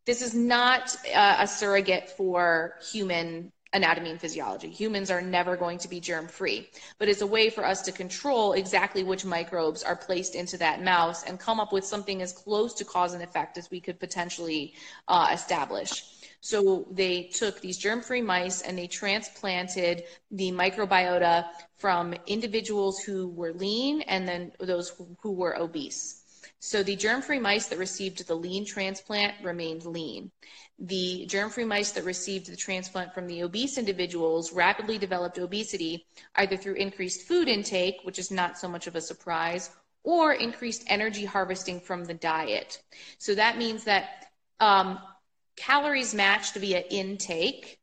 This is not uh, a surrogate for human anatomy and physiology. Humans are never going to be germ free, but it's a way for us to control exactly which microbes are placed into that mouse and come up with something as close to cause and effect as we could potentially uh, establish. So they took these germ free mice and they transplanted the microbiota from individuals who were lean and then those who, who were obese. So the germ-free mice that received the lean transplant remained lean. The germ-free mice that received the transplant from the obese individuals rapidly developed obesity either through increased food intake, which is not so much of a surprise, or increased energy harvesting from the diet. So that means that um, calories matched via intake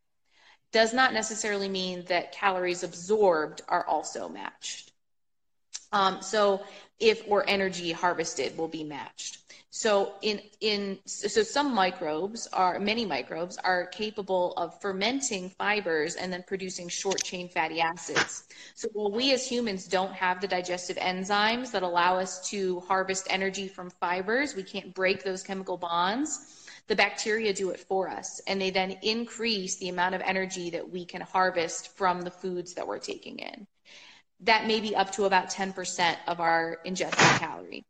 does not necessarily mean that calories absorbed are also matched. Um, so if or energy harvested will be matched. So in in so some microbes are many microbes are capable of fermenting fibers and then producing short chain fatty acids. So while we as humans don't have the digestive enzymes that allow us to harvest energy from fibers, we can't break those chemical bonds. The bacteria do it for us, and they then increase the amount of energy that we can harvest from the foods that we're taking in that may be up to about 10% of our ingested calorie.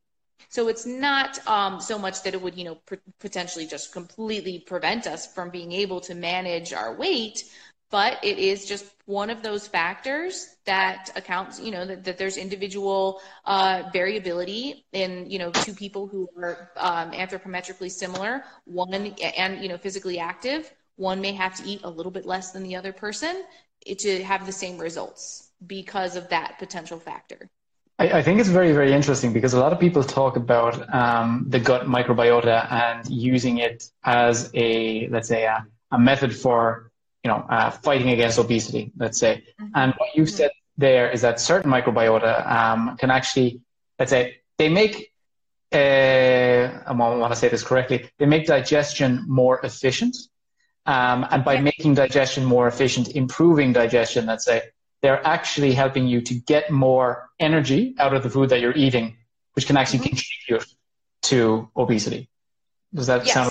So it's not um, so much that it would, you know, p- potentially just completely prevent us from being able to manage our weight, but it is just one of those factors that accounts, you know, that, that there's individual uh, variability in, you know, two people who are um, anthropometrically similar, one and, you know, physically active. One may have to eat a little bit less than the other person to have the same results because of that potential factor. I, I think it's very, very interesting because a lot of people talk about um, the gut microbiota and using it as a, let's say, a, a method for, you know, uh, fighting against obesity, let's say. Mm-hmm. And what you mm-hmm. said there is that certain microbiota um, can actually, let's say, they make, uh, I want to say this correctly, they make digestion more efficient. Um, and by making digestion more efficient, improving digestion, let's say, they're actually helping you to get more energy out of the food that you're eating, which can actually mm-hmm. contribute to obesity. Does that yes. sound?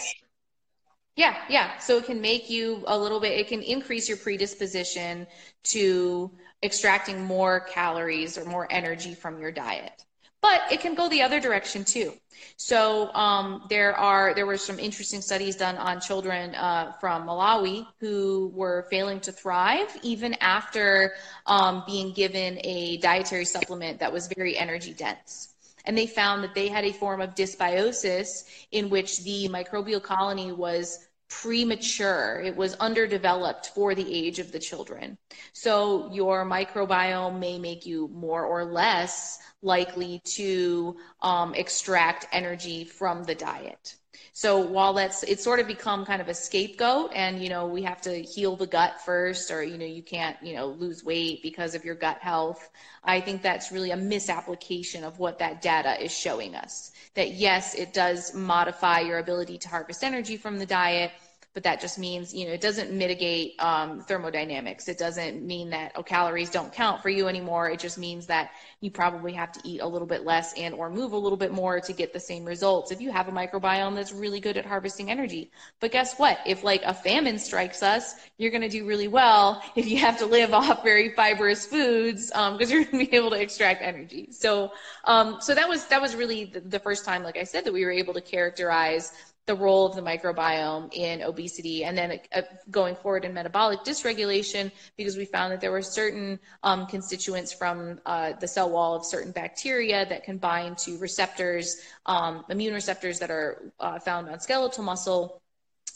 Yeah, yeah. So it can make you a little bit, it can increase your predisposition to extracting more calories or more energy from your diet but it can go the other direction too. So um, there are there were some interesting studies done on children uh, from Malawi who were failing to thrive even after um, being given a dietary supplement that was very energy dense. And they found that they had a form of dysbiosis in which the microbial colony was premature. It was underdeveloped for the age of the children. So your microbiome may make you more or less likely to um, extract energy from the diet. So while that's it's sort of become kind of a scapegoat and you know we have to heal the gut first or you know you can't you know lose weight because of your gut health I think that's really a misapplication of what that data is showing us. That yes it does modify your ability to harvest energy from the diet but that just means, you know, it doesn't mitigate um, thermodynamics. It doesn't mean that oh, calories don't count for you anymore. It just means that you probably have to eat a little bit less and or move a little bit more to get the same results if you have a microbiome that's really good at harvesting energy. But guess what? If like a famine strikes us, you're going to do really well if you have to live off very fibrous foods because um, you're going to be able to extract energy. So, um, so that was that was really the, the first time, like I said, that we were able to characterize the role of the microbiome in obesity and then uh, going forward in metabolic dysregulation because we found that there were certain um, constituents from uh, the cell wall of certain bacteria that can bind to receptors, um, immune receptors that are uh, found on skeletal muscle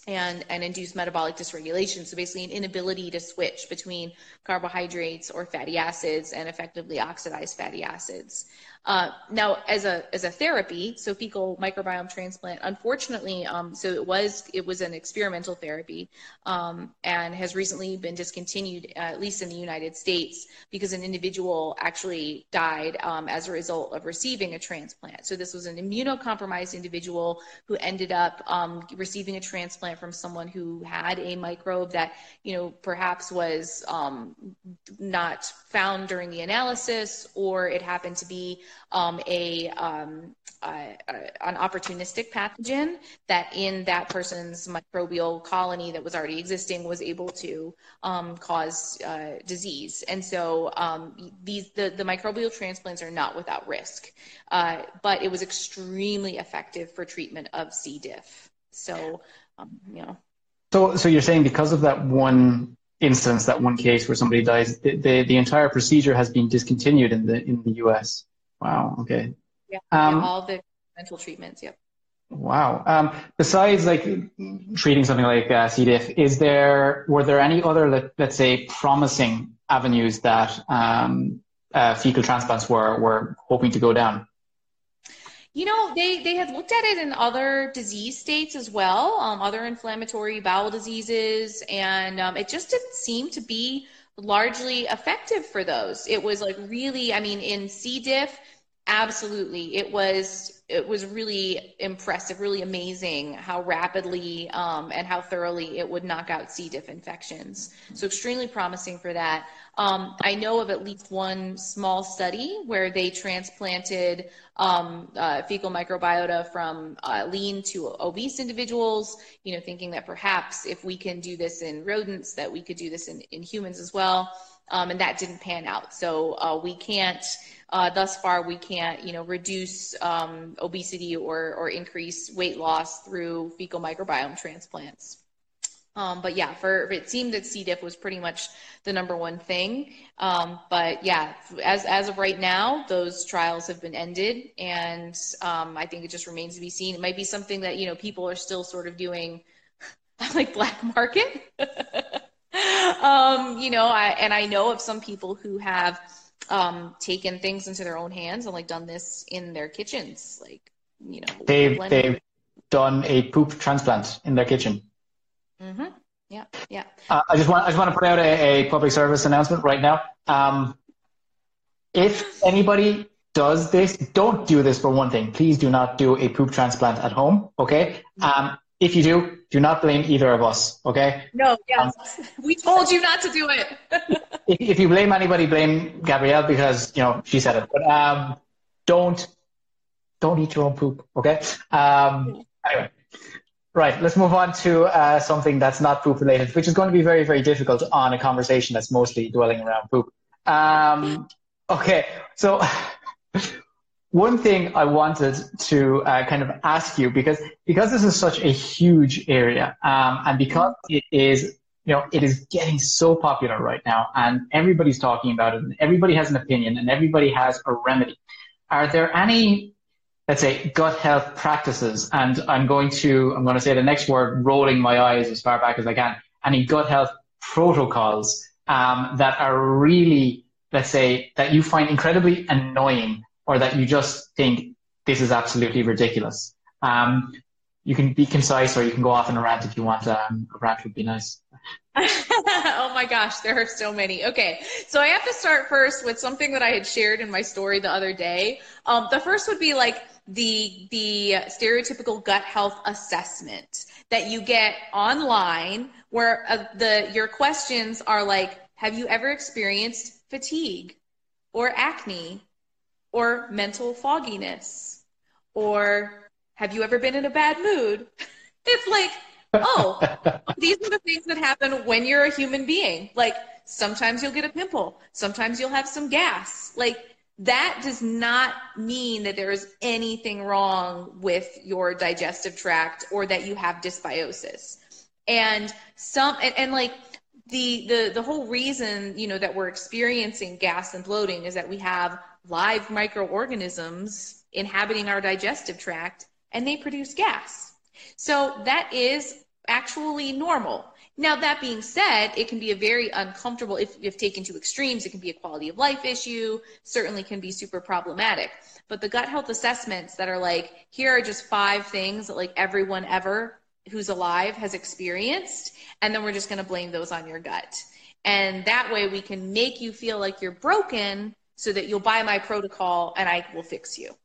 and, and induce metabolic dysregulation. So basically, an inability to switch between carbohydrates or fatty acids and effectively oxidize fatty acids. Uh, now, as a as a therapy, so fecal microbiome transplant, unfortunately, um, so it was it was an experimental therapy um, and has recently been discontinued, uh, at least in the United States, because an individual actually died um, as a result of receiving a transplant. So this was an immunocompromised individual who ended up um, receiving a transplant from someone who had a microbe that you know perhaps was um, not found during the analysis, or it happened to be um, a, um, an opportunistic pathogen that in that person's microbial colony that was already existing was able to um, cause uh, disease. And so um, these the, the microbial transplants are not without risk, uh, but it was extremely effective for treatment of C. diff. So, um, you know. So, so you're saying because of that one instance, that one case where somebody dies, the, the, the entire procedure has been discontinued in the in the U.S. Wow. Okay. Yeah. Um, yeah all the mental treatments. Yep. Wow. Um, besides like treating something like uh, C. diff, is there were there any other let, us say promising avenues that um, uh, fecal transplants were were hoping to go down? You know, they, they had looked at it in other disease states as well, um, other inflammatory bowel diseases, and um, it just didn't seem to be largely effective for those. It was like really, I mean, in C. diff, Absolutely. It was it was really impressive, really amazing how rapidly um, and how thoroughly it would knock out C. diff infections. So extremely promising for that. Um, I know of at least one small study where they transplanted um, uh, fecal microbiota from uh, lean to obese individuals, you know, thinking that perhaps if we can do this in rodents, that we could do this in, in humans as well. Um, and that didn't pan out. So uh, we can't uh, thus far, we can't, you know, reduce um, obesity or, or increase weight loss through fecal microbiome transplants. Um, but yeah, for it seemed that C. diff was pretty much the number one thing. Um, but yeah, as as of right now, those trials have been ended, and um, I think it just remains to be seen. It might be something that you know people are still sort of doing, like black market. Um, you know, I, and I know of some people who have um, taken things into their own hands and like done this in their kitchens, like you know they've they've done a poop transplant in their kitchen. Mm-hmm. Yeah, yeah. Uh, I just want I just want to put out a, a public service announcement right now. Um, if anybody does this, don't do this for one thing. Please do not do a poop transplant at home. Okay. Mm-hmm. Um, if you do, do not blame either of us. Okay. No. Yes. Um, we told you not to do it. if, if, you blame anybody, blame Gabrielle because you know she said it. But um, don't don't eat your own poop. Okay. Um, anyway. Right, let's move on to uh, something that's not poop related, which is going to be very, very difficult on a conversation that's mostly dwelling around poop. Um, okay, so one thing I wanted to uh, kind of ask you because because this is such a huge area um, and because it is you know it is getting so popular right now and everybody's talking about it and everybody has an opinion and everybody has a remedy. Are there any let's say gut health practices and I'm going to I'm going to say the next word rolling my eyes as far back as I can any gut health protocols um, that are really let's say that you find incredibly annoying or that you just think this is absolutely ridiculous. Um, you can be concise or you can go off on a rant if you want. Um, a rant would be nice. oh my gosh, there are so many. Okay, so I have to start first with something that I had shared in my story the other day. Um, the first would be like the the stereotypical gut health assessment that you get online where uh, the your questions are like have you ever experienced fatigue or acne or mental fogginess or have you ever been in a bad mood? It's like oh these are the things that happen when you're a human being. Like sometimes you'll get a pimple. Sometimes you'll have some gas. Like that does not mean that there is anything wrong with your digestive tract or that you have dysbiosis. And some and, and like the the the whole reason you know that we're experiencing gas and bloating is that we have live microorganisms inhabiting our digestive tract and they produce gas so that is actually normal now, that being said, it can be a very uncomfortable, if, if taken to extremes, it can be a quality of life issue, certainly can be super problematic. But the gut health assessments that are like, here are just five things that like everyone ever who's alive has experienced, and then we're just going to blame those on your gut. And that way we can make you feel like you're broken so that you'll buy my protocol and I will fix you.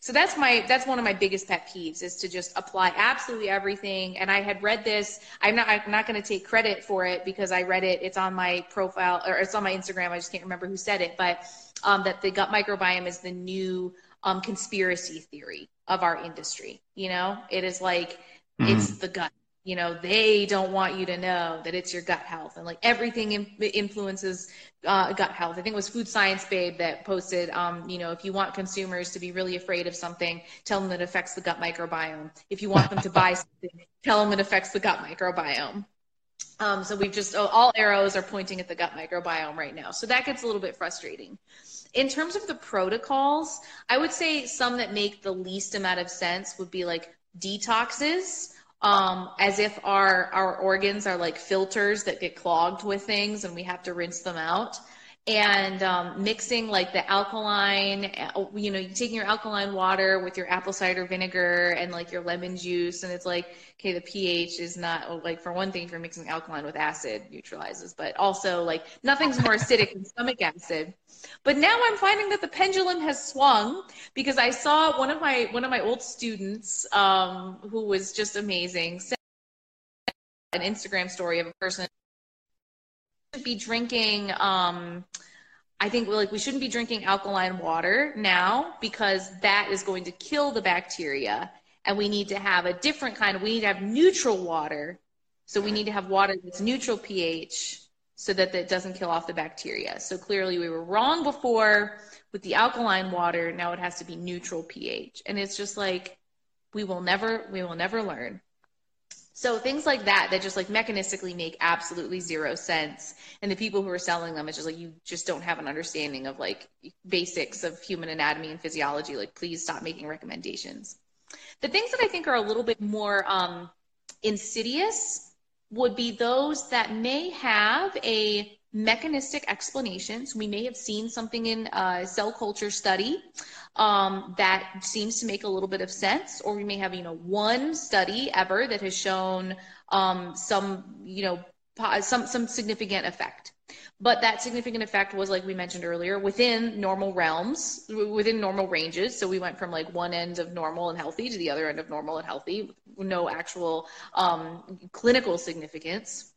So that's my that's one of my biggest pet peeves is to just apply absolutely everything. And I had read this. I'm not I'm not going to take credit for it because I read it. It's on my profile or it's on my Instagram. I just can't remember who said it, but um, that the gut microbiome is the new um, conspiracy theory of our industry. You know, it is like mm. it's the gut you know they don't want you to know that it's your gut health. And like everything in, influences uh, gut health. I think it was food science babe that posted um, you know if you want consumers to be really afraid of something tell them that it affects the gut microbiome. If you want them to buy something tell them it affects the gut microbiome. Um, so we've just all arrows are pointing at the gut microbiome right now. So that gets a little bit frustrating. In terms of the protocols i would say some that make the least amount of sense would be like detoxes um, as if our our organs are like filters that get clogged with things and we have to rinse them out and um, mixing like the alkaline, uh, you know, taking your alkaline water with your apple cider vinegar and like your lemon juice, and it's like, okay, the pH is not like for one thing, if you're mixing alkaline with acid, neutralizes, but also like nothing's more acidic than stomach acid. But now I'm finding that the pendulum has swung because I saw one of my one of my old students um, who was just amazing an Instagram story of a person be drinking um, I think like we shouldn't be drinking alkaline water now because that is going to kill the bacteria and we need to have a different kind of we need to have neutral water. So we need to have water that's neutral pH so that it doesn't kill off the bacteria. So clearly we were wrong before with the alkaline water, now it has to be neutral pH. And it's just like we will never we will never learn. So things like that that just like mechanistically make absolutely zero sense. And the people who are selling them, it's just like you just don't have an understanding of like basics of human anatomy and physiology. Like, please stop making recommendations. The things that I think are a little bit more um, insidious would be those that may have a mechanistic explanations. We may have seen something in a cell culture study um, that seems to make a little bit of sense, or we may have, you know, one study ever that has shown um, some, you know, some some significant effect. But that significant effect was, like we mentioned earlier, within normal realms, within normal ranges. So we went from like one end of normal and healthy to the other end of normal and healthy, no actual um, clinical significance.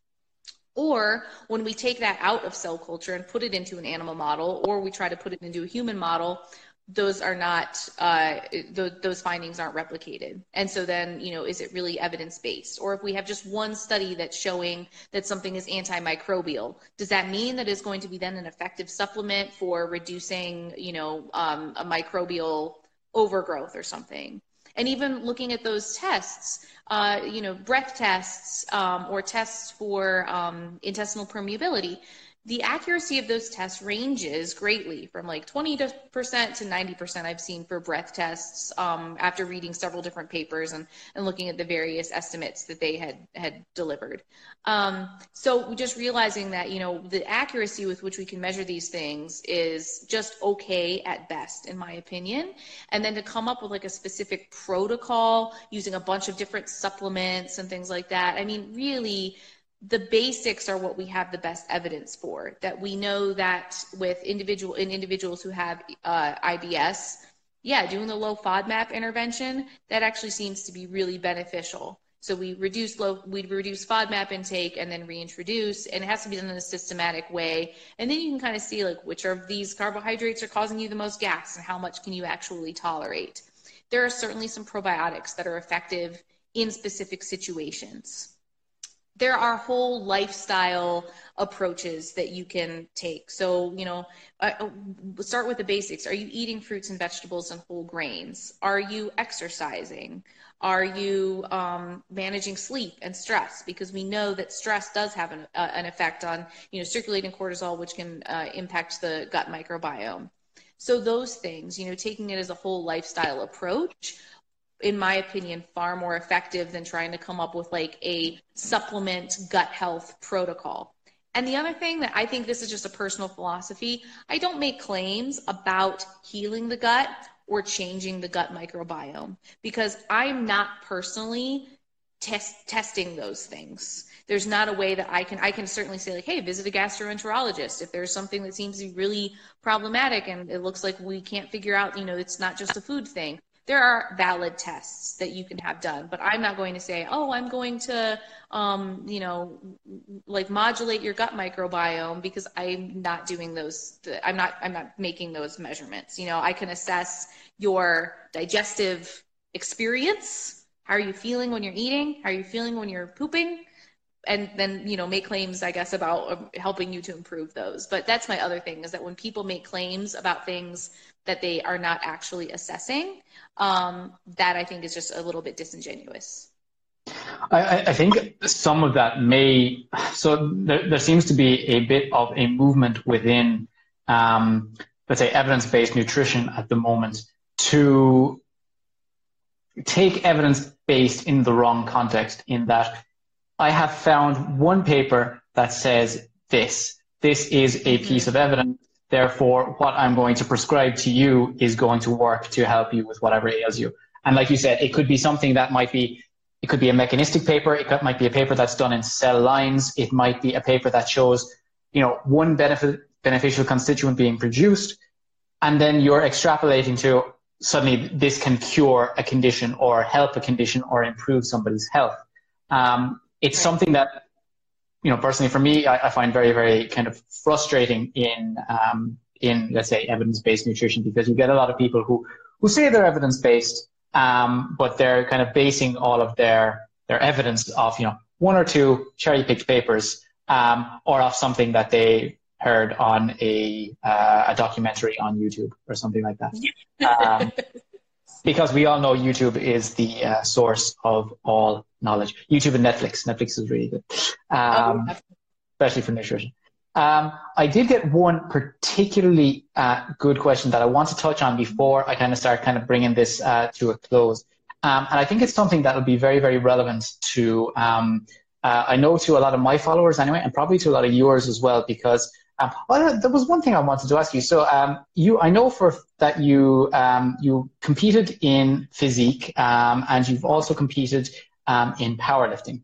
Or when we take that out of cell culture and put it into an animal model, or we try to put it into a human model, those are not uh, th- those findings aren't replicated. And so then you know is it really evidence based or if we have just one study that's showing that something is antimicrobial does that mean that it's going to be then an effective supplement for reducing you know um, a microbial overgrowth or something and even looking at those tests uh, you know breath tests um, or tests for um, intestinal permeability the accuracy of those tests ranges greatly from like 20% to 90% I've seen for breath tests um, after reading several different papers and, and looking at the various estimates that they had, had delivered. Um, so just realizing that, you know, the accuracy with which we can measure these things is just okay at best, in my opinion. And then to come up with like a specific protocol using a bunch of different supplements and things like that, I mean, really, the basics are what we have the best evidence for. That we know that with individual in individuals who have uh, IBS, yeah, doing the low FODMAP intervention, that actually seems to be really beneficial. So we reduce low, we reduce FODMAP intake and then reintroduce, and it has to be done in a systematic way. And then you can kind of see like which of these carbohydrates are causing you the most gas and how much can you actually tolerate. There are certainly some probiotics that are effective in specific situations there are whole lifestyle approaches that you can take. So, you know, uh, uh, start with the basics. Are you eating fruits and vegetables and whole grains? Are you exercising? Are you um, managing sleep and stress? Because we know that stress does have an, uh, an effect on, you know, circulating cortisol, which can uh, impact the gut microbiome. So those things, you know, taking it as a whole lifestyle approach in my opinion, far more effective than trying to come up with like a supplement gut health protocol. And the other thing that I think this is just a personal philosophy, I don't make claims about healing the gut or changing the gut microbiome because I'm not personally test, testing those things. There's not a way that I can I can certainly say like, hey, visit a gastroenterologist if there's something that seems to be really problematic and it looks like we can't figure out, you know, it's not just a food thing there are valid tests that you can have done but i'm not going to say oh i'm going to um, you know like modulate your gut microbiome because i'm not doing those i'm not i'm not making those measurements. You know i can assess your digestive experience. How are you feeling when you're eating? How are you feeling when you're pooping? And then you know make claims i guess about um, helping you to improve those. But that's my other thing is that when people make claims about things that they are not actually assessing um, that i think is just a little bit disingenuous I, I, think some of that may so there, there, seems to be a bit of a movement within um, let's say evidence-based nutrition at the moment to take evidence-based in the wrong context in that I have found one paper that says this. This is a mm-hmm. piece of evidence. Therefore, what I'm going to prescribe to you is going to work to help you with whatever ails you. And like you said, it could be something that might be, it could be a mechanistic paper. It could, might be a paper that's done in cell lines. It might be a paper that shows, you know, one benefit, beneficial constituent being produced. And then you're extrapolating to suddenly this can cure a condition or help a condition or improve somebody's health. Um, it's right. something that you know personally for me I, I, find very very kind of frustrating in um, in let's say evidence based nutrition because you get a lot of people who who say they're evidence based um, but they're kind of basing all of their their evidence off you know one or two cherry picked papers um, or off something that they heard on a uh, a documentary on YouTube or something like that. Because we all know YouTube is the uh, source of all knowledge. YouTube and Netflix. Netflix is really good, um, oh, especially for nutrition. Um, I did get one particularly uh, good question that I want to touch on before I kind of start kind of bringing this uh, to a close. Um, and I think it's something that will be very, very relevant to, um, uh, I know to a lot of my followers anyway, and probably to a lot of yours as well, because um, well, there was one thing I wanted to ask you. So, um, you, I know for that you um, you competed in physique, um, and you've also competed um, in powerlifting.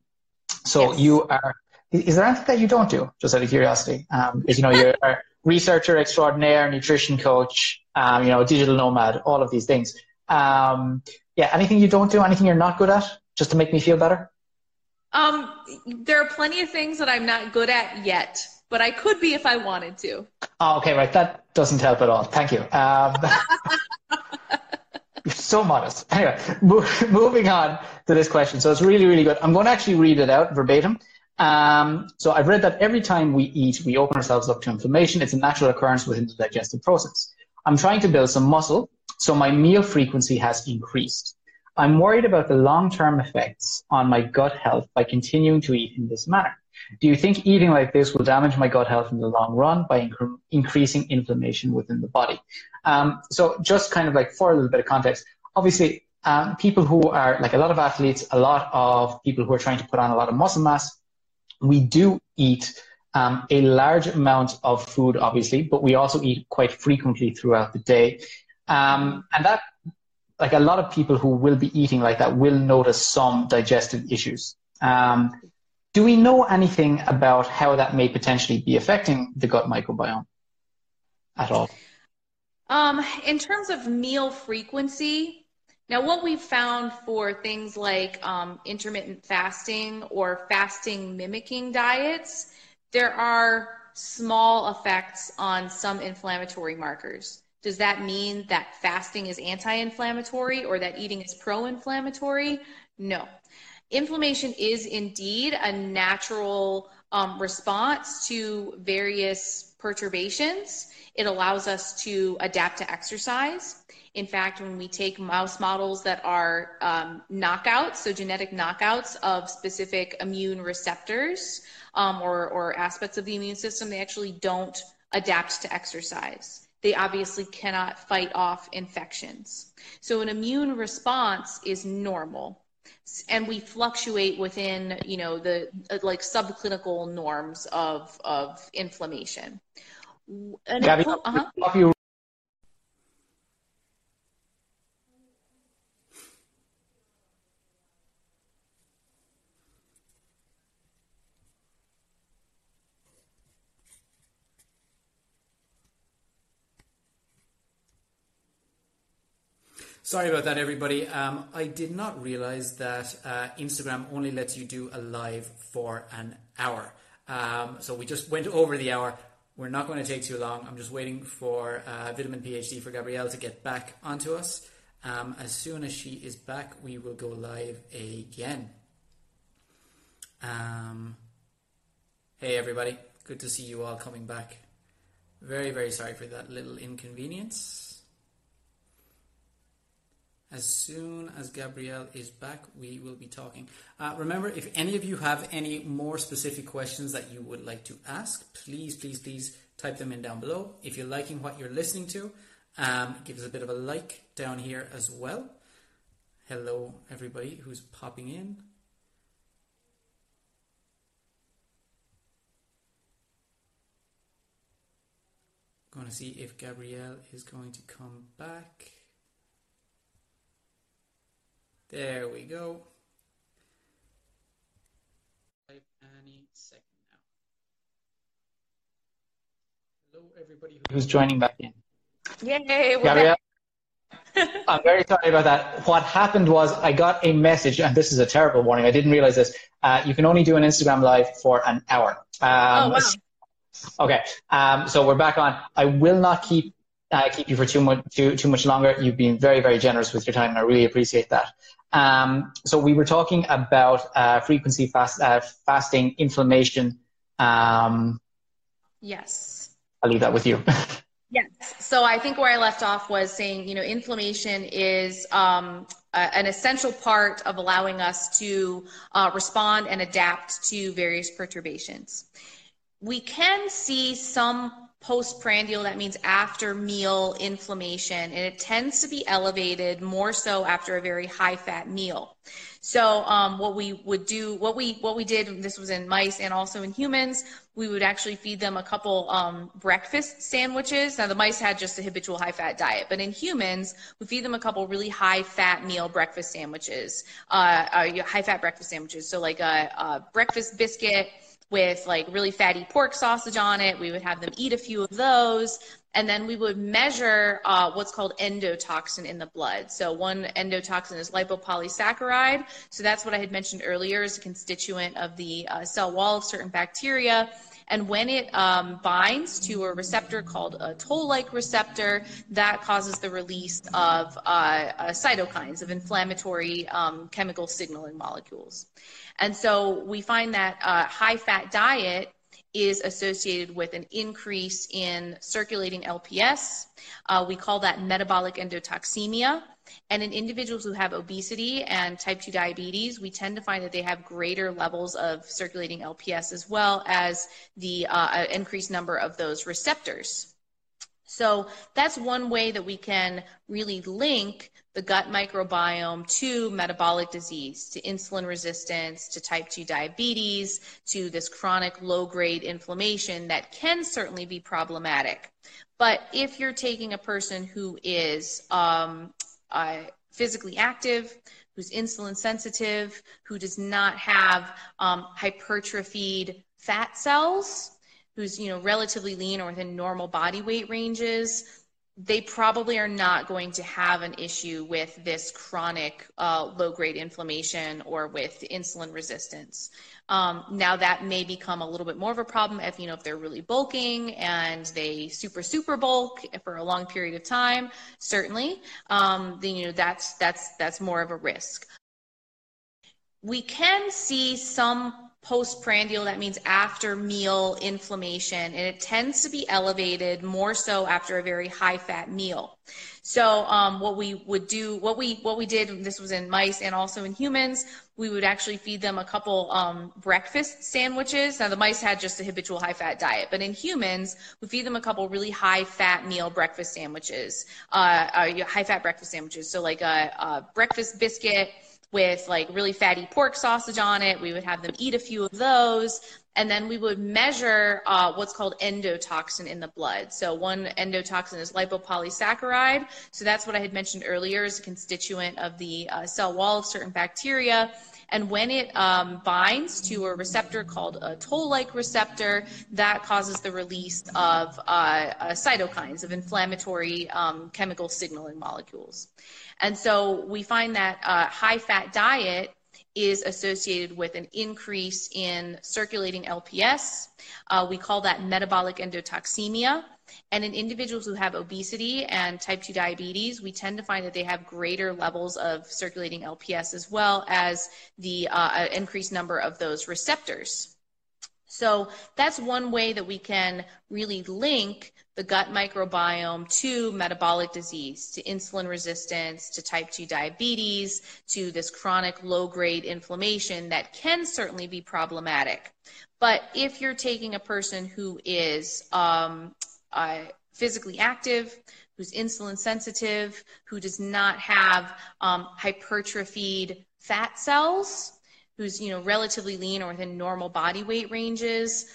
So, yes. you are. Is there anything that you don't do? Just out of curiosity, um, you know you're a researcher extraordinaire, nutrition coach, you know, digital nomad, all of these things. yeah, anything you don't do, anything you're not good at, just to make me feel better. Um, there are plenty of things that I'm not good at yet but I could be if I wanted to. Oh, okay, right. That doesn't help at all. Thank you. Um, you're so modest. Anyway, moving on to this question. So it's really, really good. I'm going to actually read it out verbatim. Um, so I've read that every time we eat, we open ourselves up to inflammation. It's a natural occurrence within the digestive process. I'm trying to build some muscle, so my meal frequency has increased. I'm worried about the long-term effects on my gut health by continuing to eat in this manner. Do you think eating like this will damage my gut health in the long run by inc- increasing inflammation within the body? Um, so just kind of like for a little bit of context, obviously, um, people who are like a lot of athletes, a lot of people who are trying to put on a lot of muscle mass, we do eat um, a large amount of food, obviously, but we also eat quite frequently throughout the day. Um, and that, like a lot of people who will be eating like that will notice some digestive issues. Um, do we know anything about how that may potentially be affecting the gut microbiome at all? Um, in terms of meal frequency, now what we've found for things like um, intermittent fasting or fasting mimicking diets, there are small effects on some inflammatory markers. Does that mean that fasting is anti inflammatory or that eating is pro inflammatory? No. Inflammation is indeed a natural um, response to various perturbations. It allows us to adapt to exercise. In fact, when we take mouse models that are um, knockouts, so genetic knockouts of specific immune receptors um, or, or aspects of the immune system, they actually don't adapt to exercise. They obviously cannot fight off infections. So an immune response is normal and we fluctuate within you know the like subclinical norms of of inflammation Gabby, uh-huh. Sorry about that, everybody. Um, I did not realize that uh, Instagram only lets you do a live for an hour. Um, so we just went over the hour. We're not going to take too long. I'm just waiting for uh, Vitamin PhD for Gabrielle to get back onto us. Um, as soon as she is back, we will go live again. Um, hey, everybody. Good to see you all coming back. Very, very sorry for that little inconvenience. As soon as Gabrielle is back, we will be talking. Uh, remember, if any of you have any more specific questions that you would like to ask, please, please, please type them in down below. If you're liking what you're listening to, um, give us a bit of a like down here as well. Hello, everybody who's popping in. Going to see if Gabrielle is going to come back. There we go. Any second now. Hello, everybody who's joining back in. Yay! Gabrielle, I'm very sorry about that. What happened was I got a message, and this is a terrible warning. I didn't realize this. Uh, you can only do an Instagram live for an hour. Um, oh wow. Okay, um, so we're back on. I will not keep uh, keep you for too much too too much longer. You've been very very generous with your time, and I really appreciate that. Um, so we were talking about uh, frequency fast, uh, fasting, inflammation. Um, yes. I'll leave that with you. yes. So I think where I left off was saying, you know, inflammation is um, an essential part of allowing us to uh, respond and adapt to various perturbations. We can see some postprandial, that means after meal inflammation, and it tends to be elevated more so after a very high fat meal. So um, what we would do, what we what we did, this was in mice and also in humans, we would actually feed them a couple um, breakfast sandwiches. Now the mice had just a habitual high fat diet, but in humans, we feed them a couple really high fat meal breakfast sandwiches, uh, uh, high fat breakfast sandwiches. So like a, a breakfast biscuit with like really fatty pork sausage on it. We would have them eat a few of those. And then we would measure uh, what's called endotoxin in the blood. So, one endotoxin is lipopolysaccharide. So, that's what I had mentioned earlier as a constituent of the uh, cell wall of certain bacteria. And when it um, binds to a receptor called a toll like receptor, that causes the release of uh, uh cytokines, of inflammatory um, chemical signaling molecules. And so we find that a high fat diet is associated with an increase in circulating LPS. Uh, we call that metabolic endotoxemia. And in individuals who have obesity and type 2 diabetes, we tend to find that they have greater levels of circulating LPS as well as the uh, increased number of those receptors. So that's one way that we can really link the gut microbiome to metabolic disease, to insulin resistance, to type 2 diabetes, to this chronic low grade inflammation that can certainly be problematic. But if you're taking a person who is um, uh, physically active, who's insulin sensitive, who does not have um, hypertrophied fat cells, who's you know relatively lean or within normal body weight ranges, they probably are not going to have an issue with this chronic uh, low grade inflammation or with insulin resistance. Um, now that may become a little bit more of a problem if you know if they're really bulking and they super super bulk for a long period of time. Certainly, um, then you know that's that's that's more of a risk. We can see some postprandial, that means after meal inflammation, and it tends to be elevated more so after a very high fat meal. So um, what we would do, what we what we did, this was in mice and also in humans, we would actually feed them a couple um, breakfast sandwiches. Now the mice had just a habitual high fat diet, but in humans, we feed them a couple really high fat meal breakfast sandwiches, uh, uh, high fat breakfast sandwiches. So like a, a breakfast biscuit with like really fatty pork sausage on it. We would have them eat a few of those. And then we would measure uh, what's called endotoxin in the blood. So one endotoxin is lipopolysaccharide. So that's what I had mentioned earlier as a constituent of the uh, cell wall of certain bacteria. And when it um, binds to a receptor called a toll-like receptor, that causes the release of uh, uh, cytokines, of inflammatory um, chemical signaling molecules. And so we find that a uh, high fat diet is associated with an increase in circulating LPS. Uh, we call that metabolic endotoxemia. And in individuals who have obesity and type 2 diabetes, we tend to find that they have greater levels of circulating LPS as well as the uh, increased number of those receptors. So that's one way that we can really link the gut microbiome to metabolic disease, to insulin resistance, to type 2 diabetes, to this chronic low grade inflammation that can certainly be problematic. But if you're taking a person who is um, uh, physically active, who's insulin sensitive, who does not have um, hypertrophied fat cells, who's you know relatively lean or within normal body weight ranges,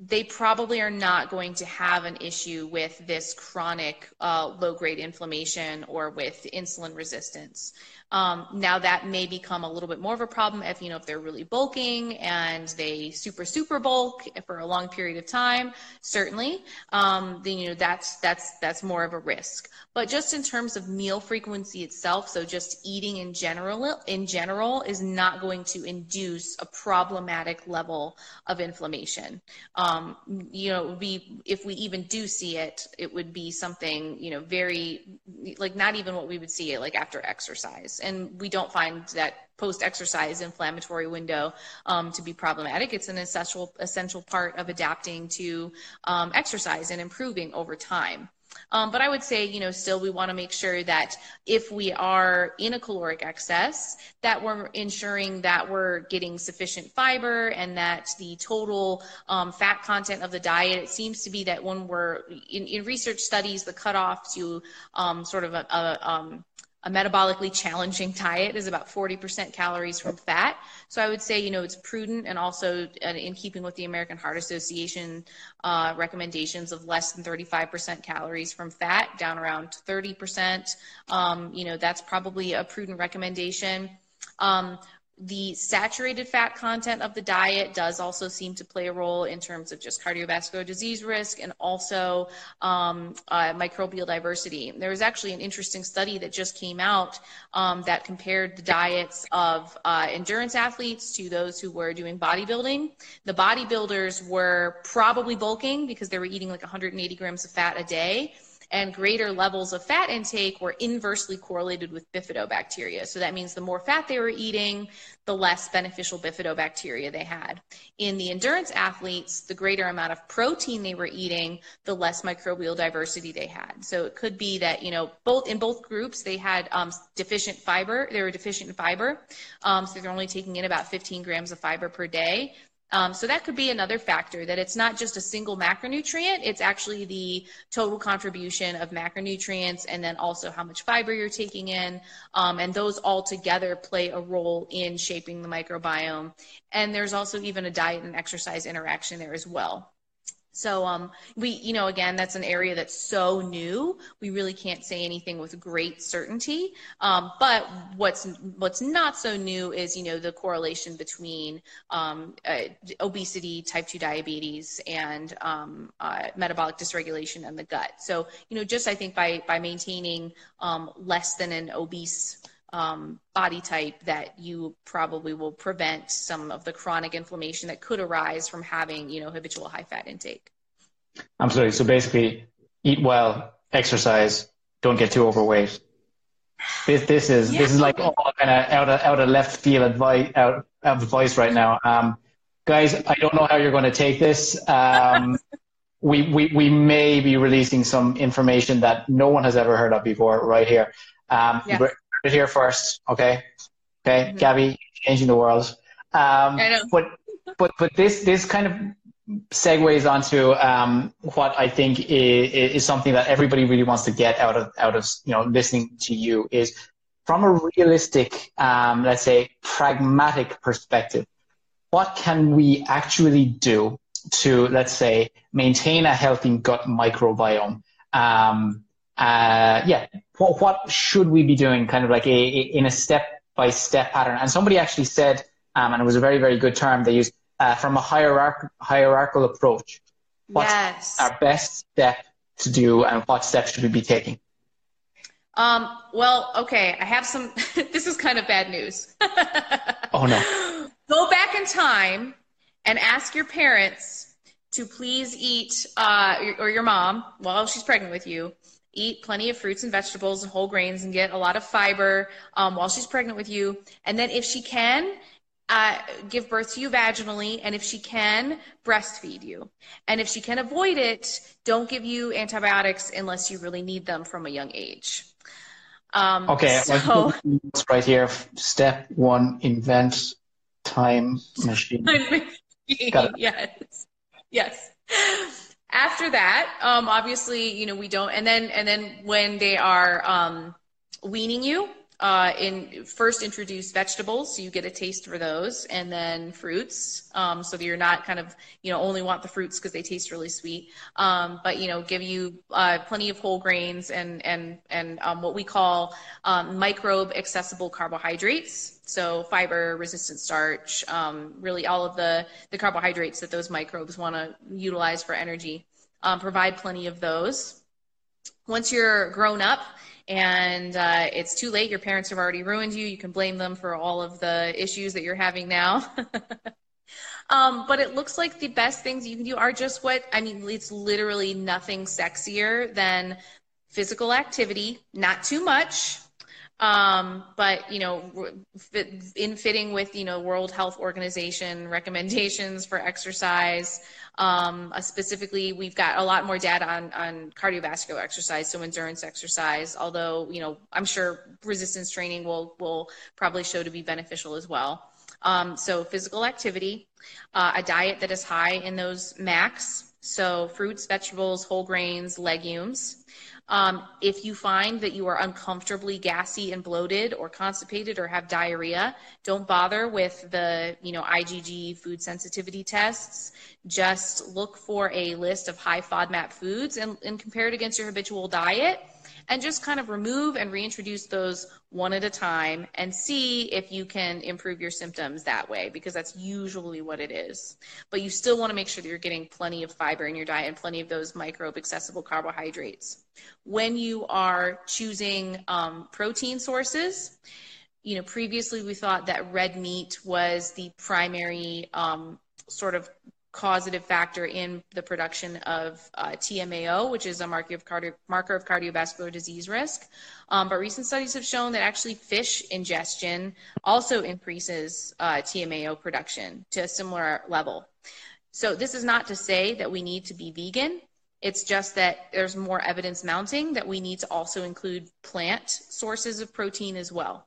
they probably are not going to have an issue with this chronic uh, low grade inflammation or with insulin resistance. Um, now that may become a little bit more of a problem if you know if they're really bulking and they super super bulk for a long period of time. Certainly, um, then you know that's that's that's more of a risk. But just in terms of meal frequency itself, so just eating in general in general is not going to induce a problematic level of inflammation. Um, you know, be if we even do see it, it would be something you know very like not even what we would see it like after exercise and we don't find that post-exercise inflammatory window um, to be problematic. It's an essential essential part of adapting to um, exercise and improving over time. Um, but I would say, you know, still we want to make sure that if we are in a caloric excess, that we're ensuring that we're getting sufficient fiber and that the total um, fat content of the diet. It seems to be that when we're in, in research studies, the cutoff to um, sort of a, a um, a metabolically challenging diet is about 40% calories from fat. So I would say, you know, it's prudent and also uh, in keeping with the American Heart Association uh, recommendations of less than 35% calories from fat, down around 30%. Um, you know, that's probably a prudent recommendation. Um, the saturated fat content of the diet does also seem to play a role in terms of just cardiovascular disease risk and also um, uh, microbial diversity. There was actually an interesting study that just came out um, that compared the diets of uh, endurance athletes to those who were doing bodybuilding. The bodybuilders were probably bulking because they were eating like 180 grams of fat a day and greater levels of fat intake were inversely correlated with bifidobacteria. So that means the more fat they were eating, the less beneficial bifidobacteria they had. In the endurance athletes, the greater amount of protein they were eating, the less microbial diversity they had. So it could be that, you know, both in both groups, they had um, deficient fiber. They were deficient in fiber. Um, so they're only taking in about 15 grams of fiber per day. Um, so that could be another factor that it's not just a single macronutrient, it's actually the total contribution of macronutrients and then also how much fiber you're taking in. Um, and those all together play a role in shaping the microbiome. And there's also even a diet and exercise interaction there as well. So um, we, you know, again, that's an area that's so new. We really can't say anything with great certainty. Um, but what's what's not so new is, you know, the correlation between um, uh, obesity, type two diabetes, and um, uh, metabolic dysregulation in the gut. So, you know, just I think by by maintaining um, less than an obese um, body type that you probably will prevent some of the chronic inflammation that could arise from having, you know, habitual high fat intake. Absolutely. So basically, eat well, exercise, don't get too overweight. This this is yeah. this is like all kind of out of out of left field advice out, of advice right now. Um, guys, I don't know how you're going to take this. Um, we, we we may be releasing some information that no one has ever heard of before right here. Um, yeah it here first, okay? Okay, mm-hmm. Gabby, changing the world. Um, I know. But but but this this kind of segues onto um, what I think is, is, something that everybody really wants to get out of out of you know listening to you is from a realistic, um, let's say, pragmatic perspective. What can we actually do to, let's say, maintain a healthy gut microbiome? Um, uh, yeah, what, what should we be doing kind of like a, a in a step by step pattern? And somebody actually said, um, and it was a very, very good term they used, uh, from a hierarch- hierarchical approach. What's yes. our best step to do and what steps should we be taking? Um, well, okay, I have some, this is kind of bad news. oh no. Go back in time and ask your parents to please eat, uh, or your mom while she's pregnant with you, eat plenty of fruits and vegetables and whole grains and get a lot of fiber um, while she's pregnant with you. And then if she can, uh, give birth to you vaginally, and if she can, breastfeed you. And if she can avoid it, don't give you antibiotics unless you really need them from a young age. Um, okay, so, right here. Step one: invent time machine. Time machine. Yes, yes after that, um, obviously, you know, we don't, and then, and then when they are, um, weaning you, uh, in first introduce vegetables, so you get a taste for those, and then fruits, um, so that you're not kind of, you know, only want the fruits because they taste really sweet. Um, but you know, give you uh, plenty of whole grains and and and um, what we call um, microbe accessible carbohydrates. So fiber, resistant starch, um, really all of the the carbohydrates that those microbes want to utilize for energy. Um, provide plenty of those. Once you're grown up and uh, it's too late. Your parents have already ruined you. You can blame them for all of the issues that you're having now. um, but it looks like the best things you can do are just what I mean. It's literally nothing sexier than physical activity, not too much, um, but you know, in fitting with you know World Health Organization recommendations for exercise. Um, uh, specifically, we've got a lot more data on on cardiovascular exercise, so endurance exercise. Although you know, I'm sure resistance training will will probably show to be beneficial as well. Um, so physical activity, uh, a diet that is high in those MACs, so fruits, vegetables, whole grains, legumes. Um, if you find that you are uncomfortably gassy and bloated or constipated or have diarrhea, don't bother with the, you know, IgG food sensitivity tests. Just look for a list of high FODMAP foods and, and compare it against your habitual diet and just kind of remove and reintroduce those one at a time and see if you can improve your symptoms that way because that's usually what it is. But you still want to make sure that you're getting plenty of fiber in your diet and plenty of those microbe accessible carbohydrates. When you are choosing um, protein sources, you know, previously we thought that red meat was the primary um, sort of causative factor in the production of uh, TMAO, which is a marker of, cardio- marker of cardiovascular disease risk. Um, but recent studies have shown that actually fish ingestion also increases uh, TMAO production to a similar level. So this is not to say that we need to be vegan. It's just that there's more evidence mounting that we need to also include plant sources of protein as well.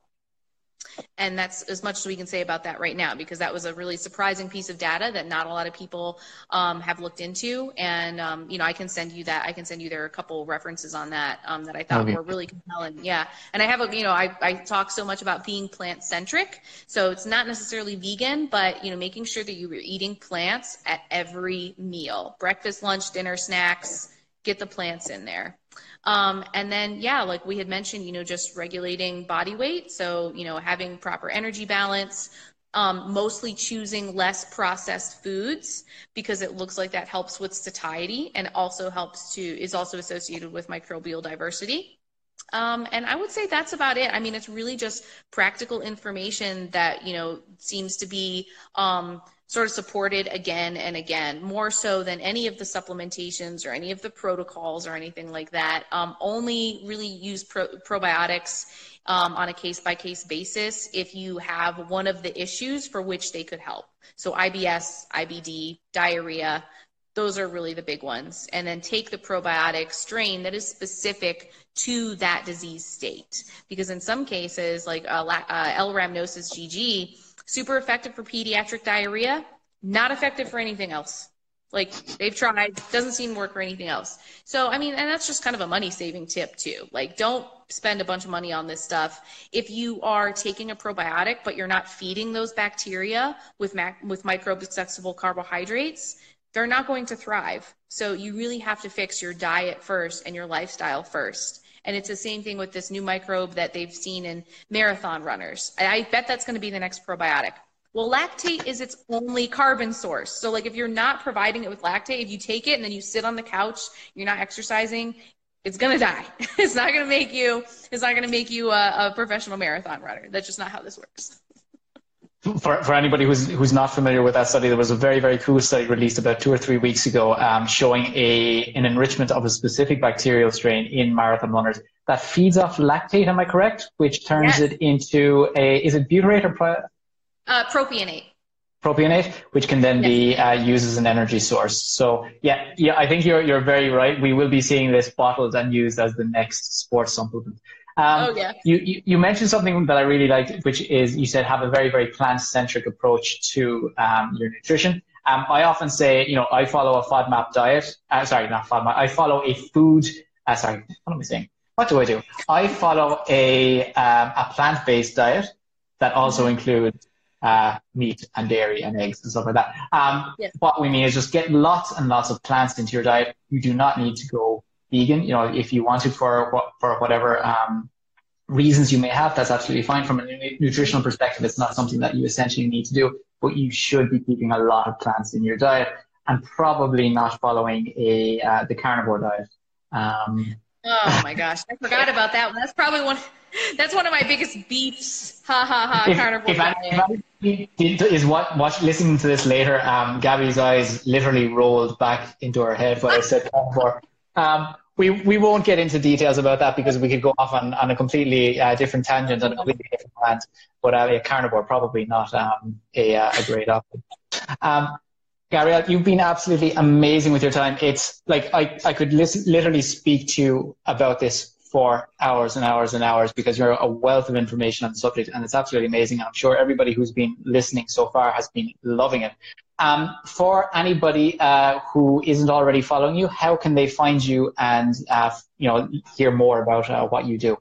And that's as much as we can say about that right now because that was a really surprising piece of data that not a lot of people um, have looked into. And um, you know, I can send you that. I can send you there a couple references on that um, that I thought okay. were really compelling. Yeah, and I have a you know I I talk so much about being plant centric, so it's not necessarily vegan, but you know making sure that you're eating plants at every meal, breakfast, lunch, dinner, snacks. Get the plants in there. Um, and then, yeah, like we had mentioned, you know, just regulating body weight. So, you know, having proper energy balance, um, mostly choosing less processed foods because it looks like that helps with satiety and also helps to, is also associated with microbial diversity. Um, and I would say that's about it. I mean, it's really just practical information that, you know, seems to be, um, sort of supported again and again, more so than any of the supplementations or any of the protocols or anything like that. Um, only really use pro- probiotics um, on a case by case basis if you have one of the issues for which they could help. So IBS, IBD, diarrhea, those are really the big ones. And then take the probiotic strain that is specific to that disease state. Because in some cases, like uh, uh, L. rhamnosus GG, super effective for pediatric diarrhea, not effective for anything else. Like they've tried, doesn't seem to work for anything else. So, I mean, and that's just kind of a money saving tip too. Like, don't spend a bunch of money on this stuff. If you are taking a probiotic, but you're not feeding those bacteria with, mac- with microbe accessible carbohydrates, they're not going to thrive. So, you really have to fix your diet first and your lifestyle first. And it's the same thing with this new microbe that they've seen in marathon runners. I bet that's going to be the next probiotic. Well, lactate is its only carbon source. So, like, if you're not providing it with lactate, if you take it and then you sit on the couch, you're not exercising, it's gonna die. it's not gonna make you. It's not gonna make you a, a professional marathon runner. That's just not how this works for, for anybody who's who's not familiar with that study, there was a very very cool study released about two or three weeks ago, um, showing a an enrichment of a specific bacterial strain in marathon runners that feeds off lactate. Am I correct? Which turns yes. it into a is it butyrate or pro- uh, propionate? Propionate, which can then yes. be uh, used as an energy source. So yeah, yeah, I think you're you're very right. We will be seeing this bottled and used as the next sports supplement. Um, oh, yeah. You, you, you, mentioned something that I really liked, which is you said have a very, very plant centric approach to um, your nutrition. Um, I often say, you know, I follow a FODMAP diet. Uh, sorry, not FODMAP. I follow a food. Uh, sorry, what am I saying? What do I do? I follow a, um, a plant based diet that also mm-hmm. includes uh, meat and dairy and eggs and stuff like that. Um, yes. What we mean is just get lots and lots of plants into your diet. You do not need to go vegan. You know, if you want to for for whatever um, reasons you may have, that's absolutely fine. From a nutritional perspective, it's not something that you essentially need to do, but you should be keeping a lot of plants in your diet and probably not following a uh, the carnivore diet. Um, oh my gosh, I forgot about that one. That's probably one. That's one of my biggest beefs. Ha ha ha! If, carnivore if diet. If is what watch listening to this later. Um, Gabby's eyes literally rolled back into her head when I said carnivore. Um, we won't get into details about that because we could go off on, on a completely uh, different tangent on a completely different plant. But uh, a carnivore probably not um, a uh, a great option. Um, Gabrielle, you've been absolutely amazing with your time. It's like I, I could literally speak to you about this for hours and hours and hours because you're a wealth of information on the subject and it's absolutely amazing. I'm sure everybody who's been listening so far has been loving it. Um, for anybody uh, who isn't already following you, how can they find you and uh, you know hear more about uh, what you do?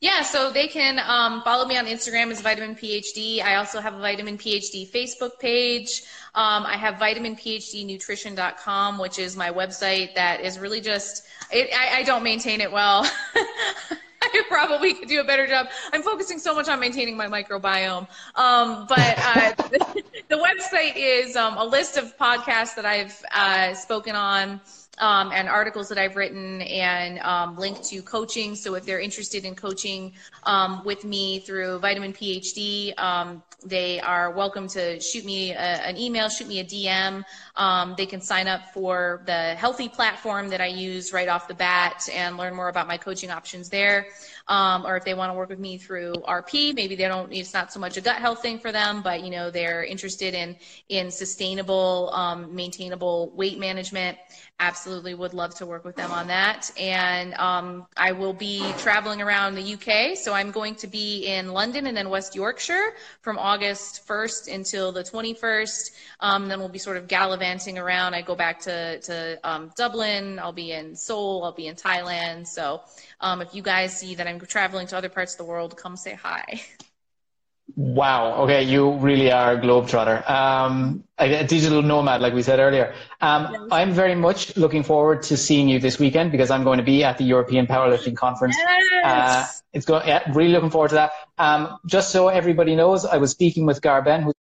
Yeah, so they can um, follow me on Instagram as Vitamin PhD. I also have a Vitamin PhD Facebook page. Um, I have vitaminphdnutrition.com, which is my website that is really just, it, I, I don't maintain it well. I probably could do a better job. I'm focusing so much on maintaining my microbiome. Um, but uh, the, website is um, a list of podcasts that I've uh, spoken on um, and articles that I've written and um, linked to coaching. So if they're interested in coaching um, with me through Vitamin PhD, um, they are welcome to shoot me a, an email, shoot me a DM. Um, they can sign up for the Healthie platform that I use right off the bat and learn more about my coaching options there. Um, or if they want to work with me through RP, maybe they don't. It's not so much a gut health thing for them, but you know they're interested in in sustainable, maintainable weight management. Absolutely absolutely would love to work with them on that. And um, I will be traveling around the UK. So I'm going to be in London and then West Yorkshire from August 1st until the 21st. Um, then we'll be sort of gallivanting around. I go back to, to um, Dublin. I'll be in Seoul. I'll be in Thailand. So um, if you guys see that I'm traveling to other parts of the world, come say hi. Wow. Okay, you really are a globetrotter. Um, a digital nomad, like we said earlier. Um, I'm very much looking forward to seeing you this weekend because I'm going to be at the European Powerlifting Conference. Yes. Uh, it's going. Yeah, really looking forward to that. Um, just so everybody knows, I was speaking with Garben, who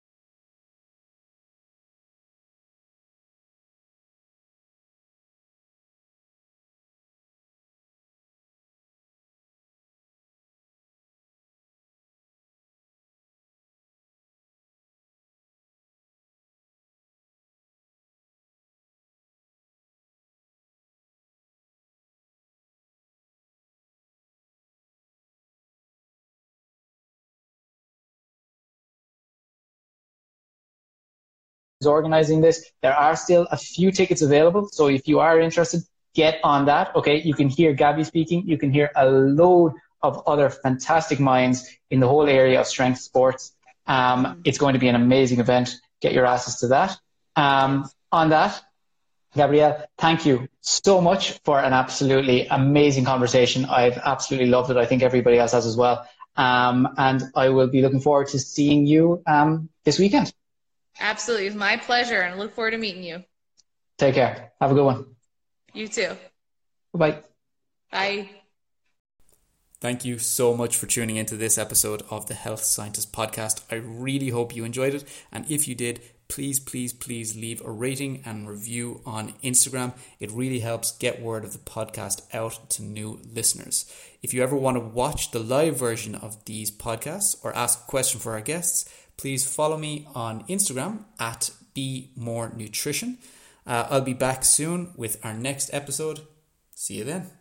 organizing this. There are still a few tickets available. So if you are interested, get on that. Okay. You can hear Gabby speaking. You can hear a load of other fantastic minds in the whole area of strength sports. Um, it's going to be an amazing event. Get your asses to that. Um, on that, Gabrielle, thank you so much for an absolutely amazing conversation. I've absolutely loved it. I think everybody else has as well. Um, and I will be looking forward to seeing you um, this weekend. Absolutely. It's my pleasure and I look forward to meeting you. Take care. Have a good one. You too. Bye. Bye. Thank you so much for tuning into this episode of the Health Scientist Podcast. I really hope you enjoyed it. And if you did, please, please, please leave a rating and review on Instagram. It really helps get word of the podcast out to new listeners. If you ever want to watch the live version of these podcasts or ask a question for our guests, please follow me on Instagram at Be More Nutrition. Uh, I'll be back soon with our next episode. See you then.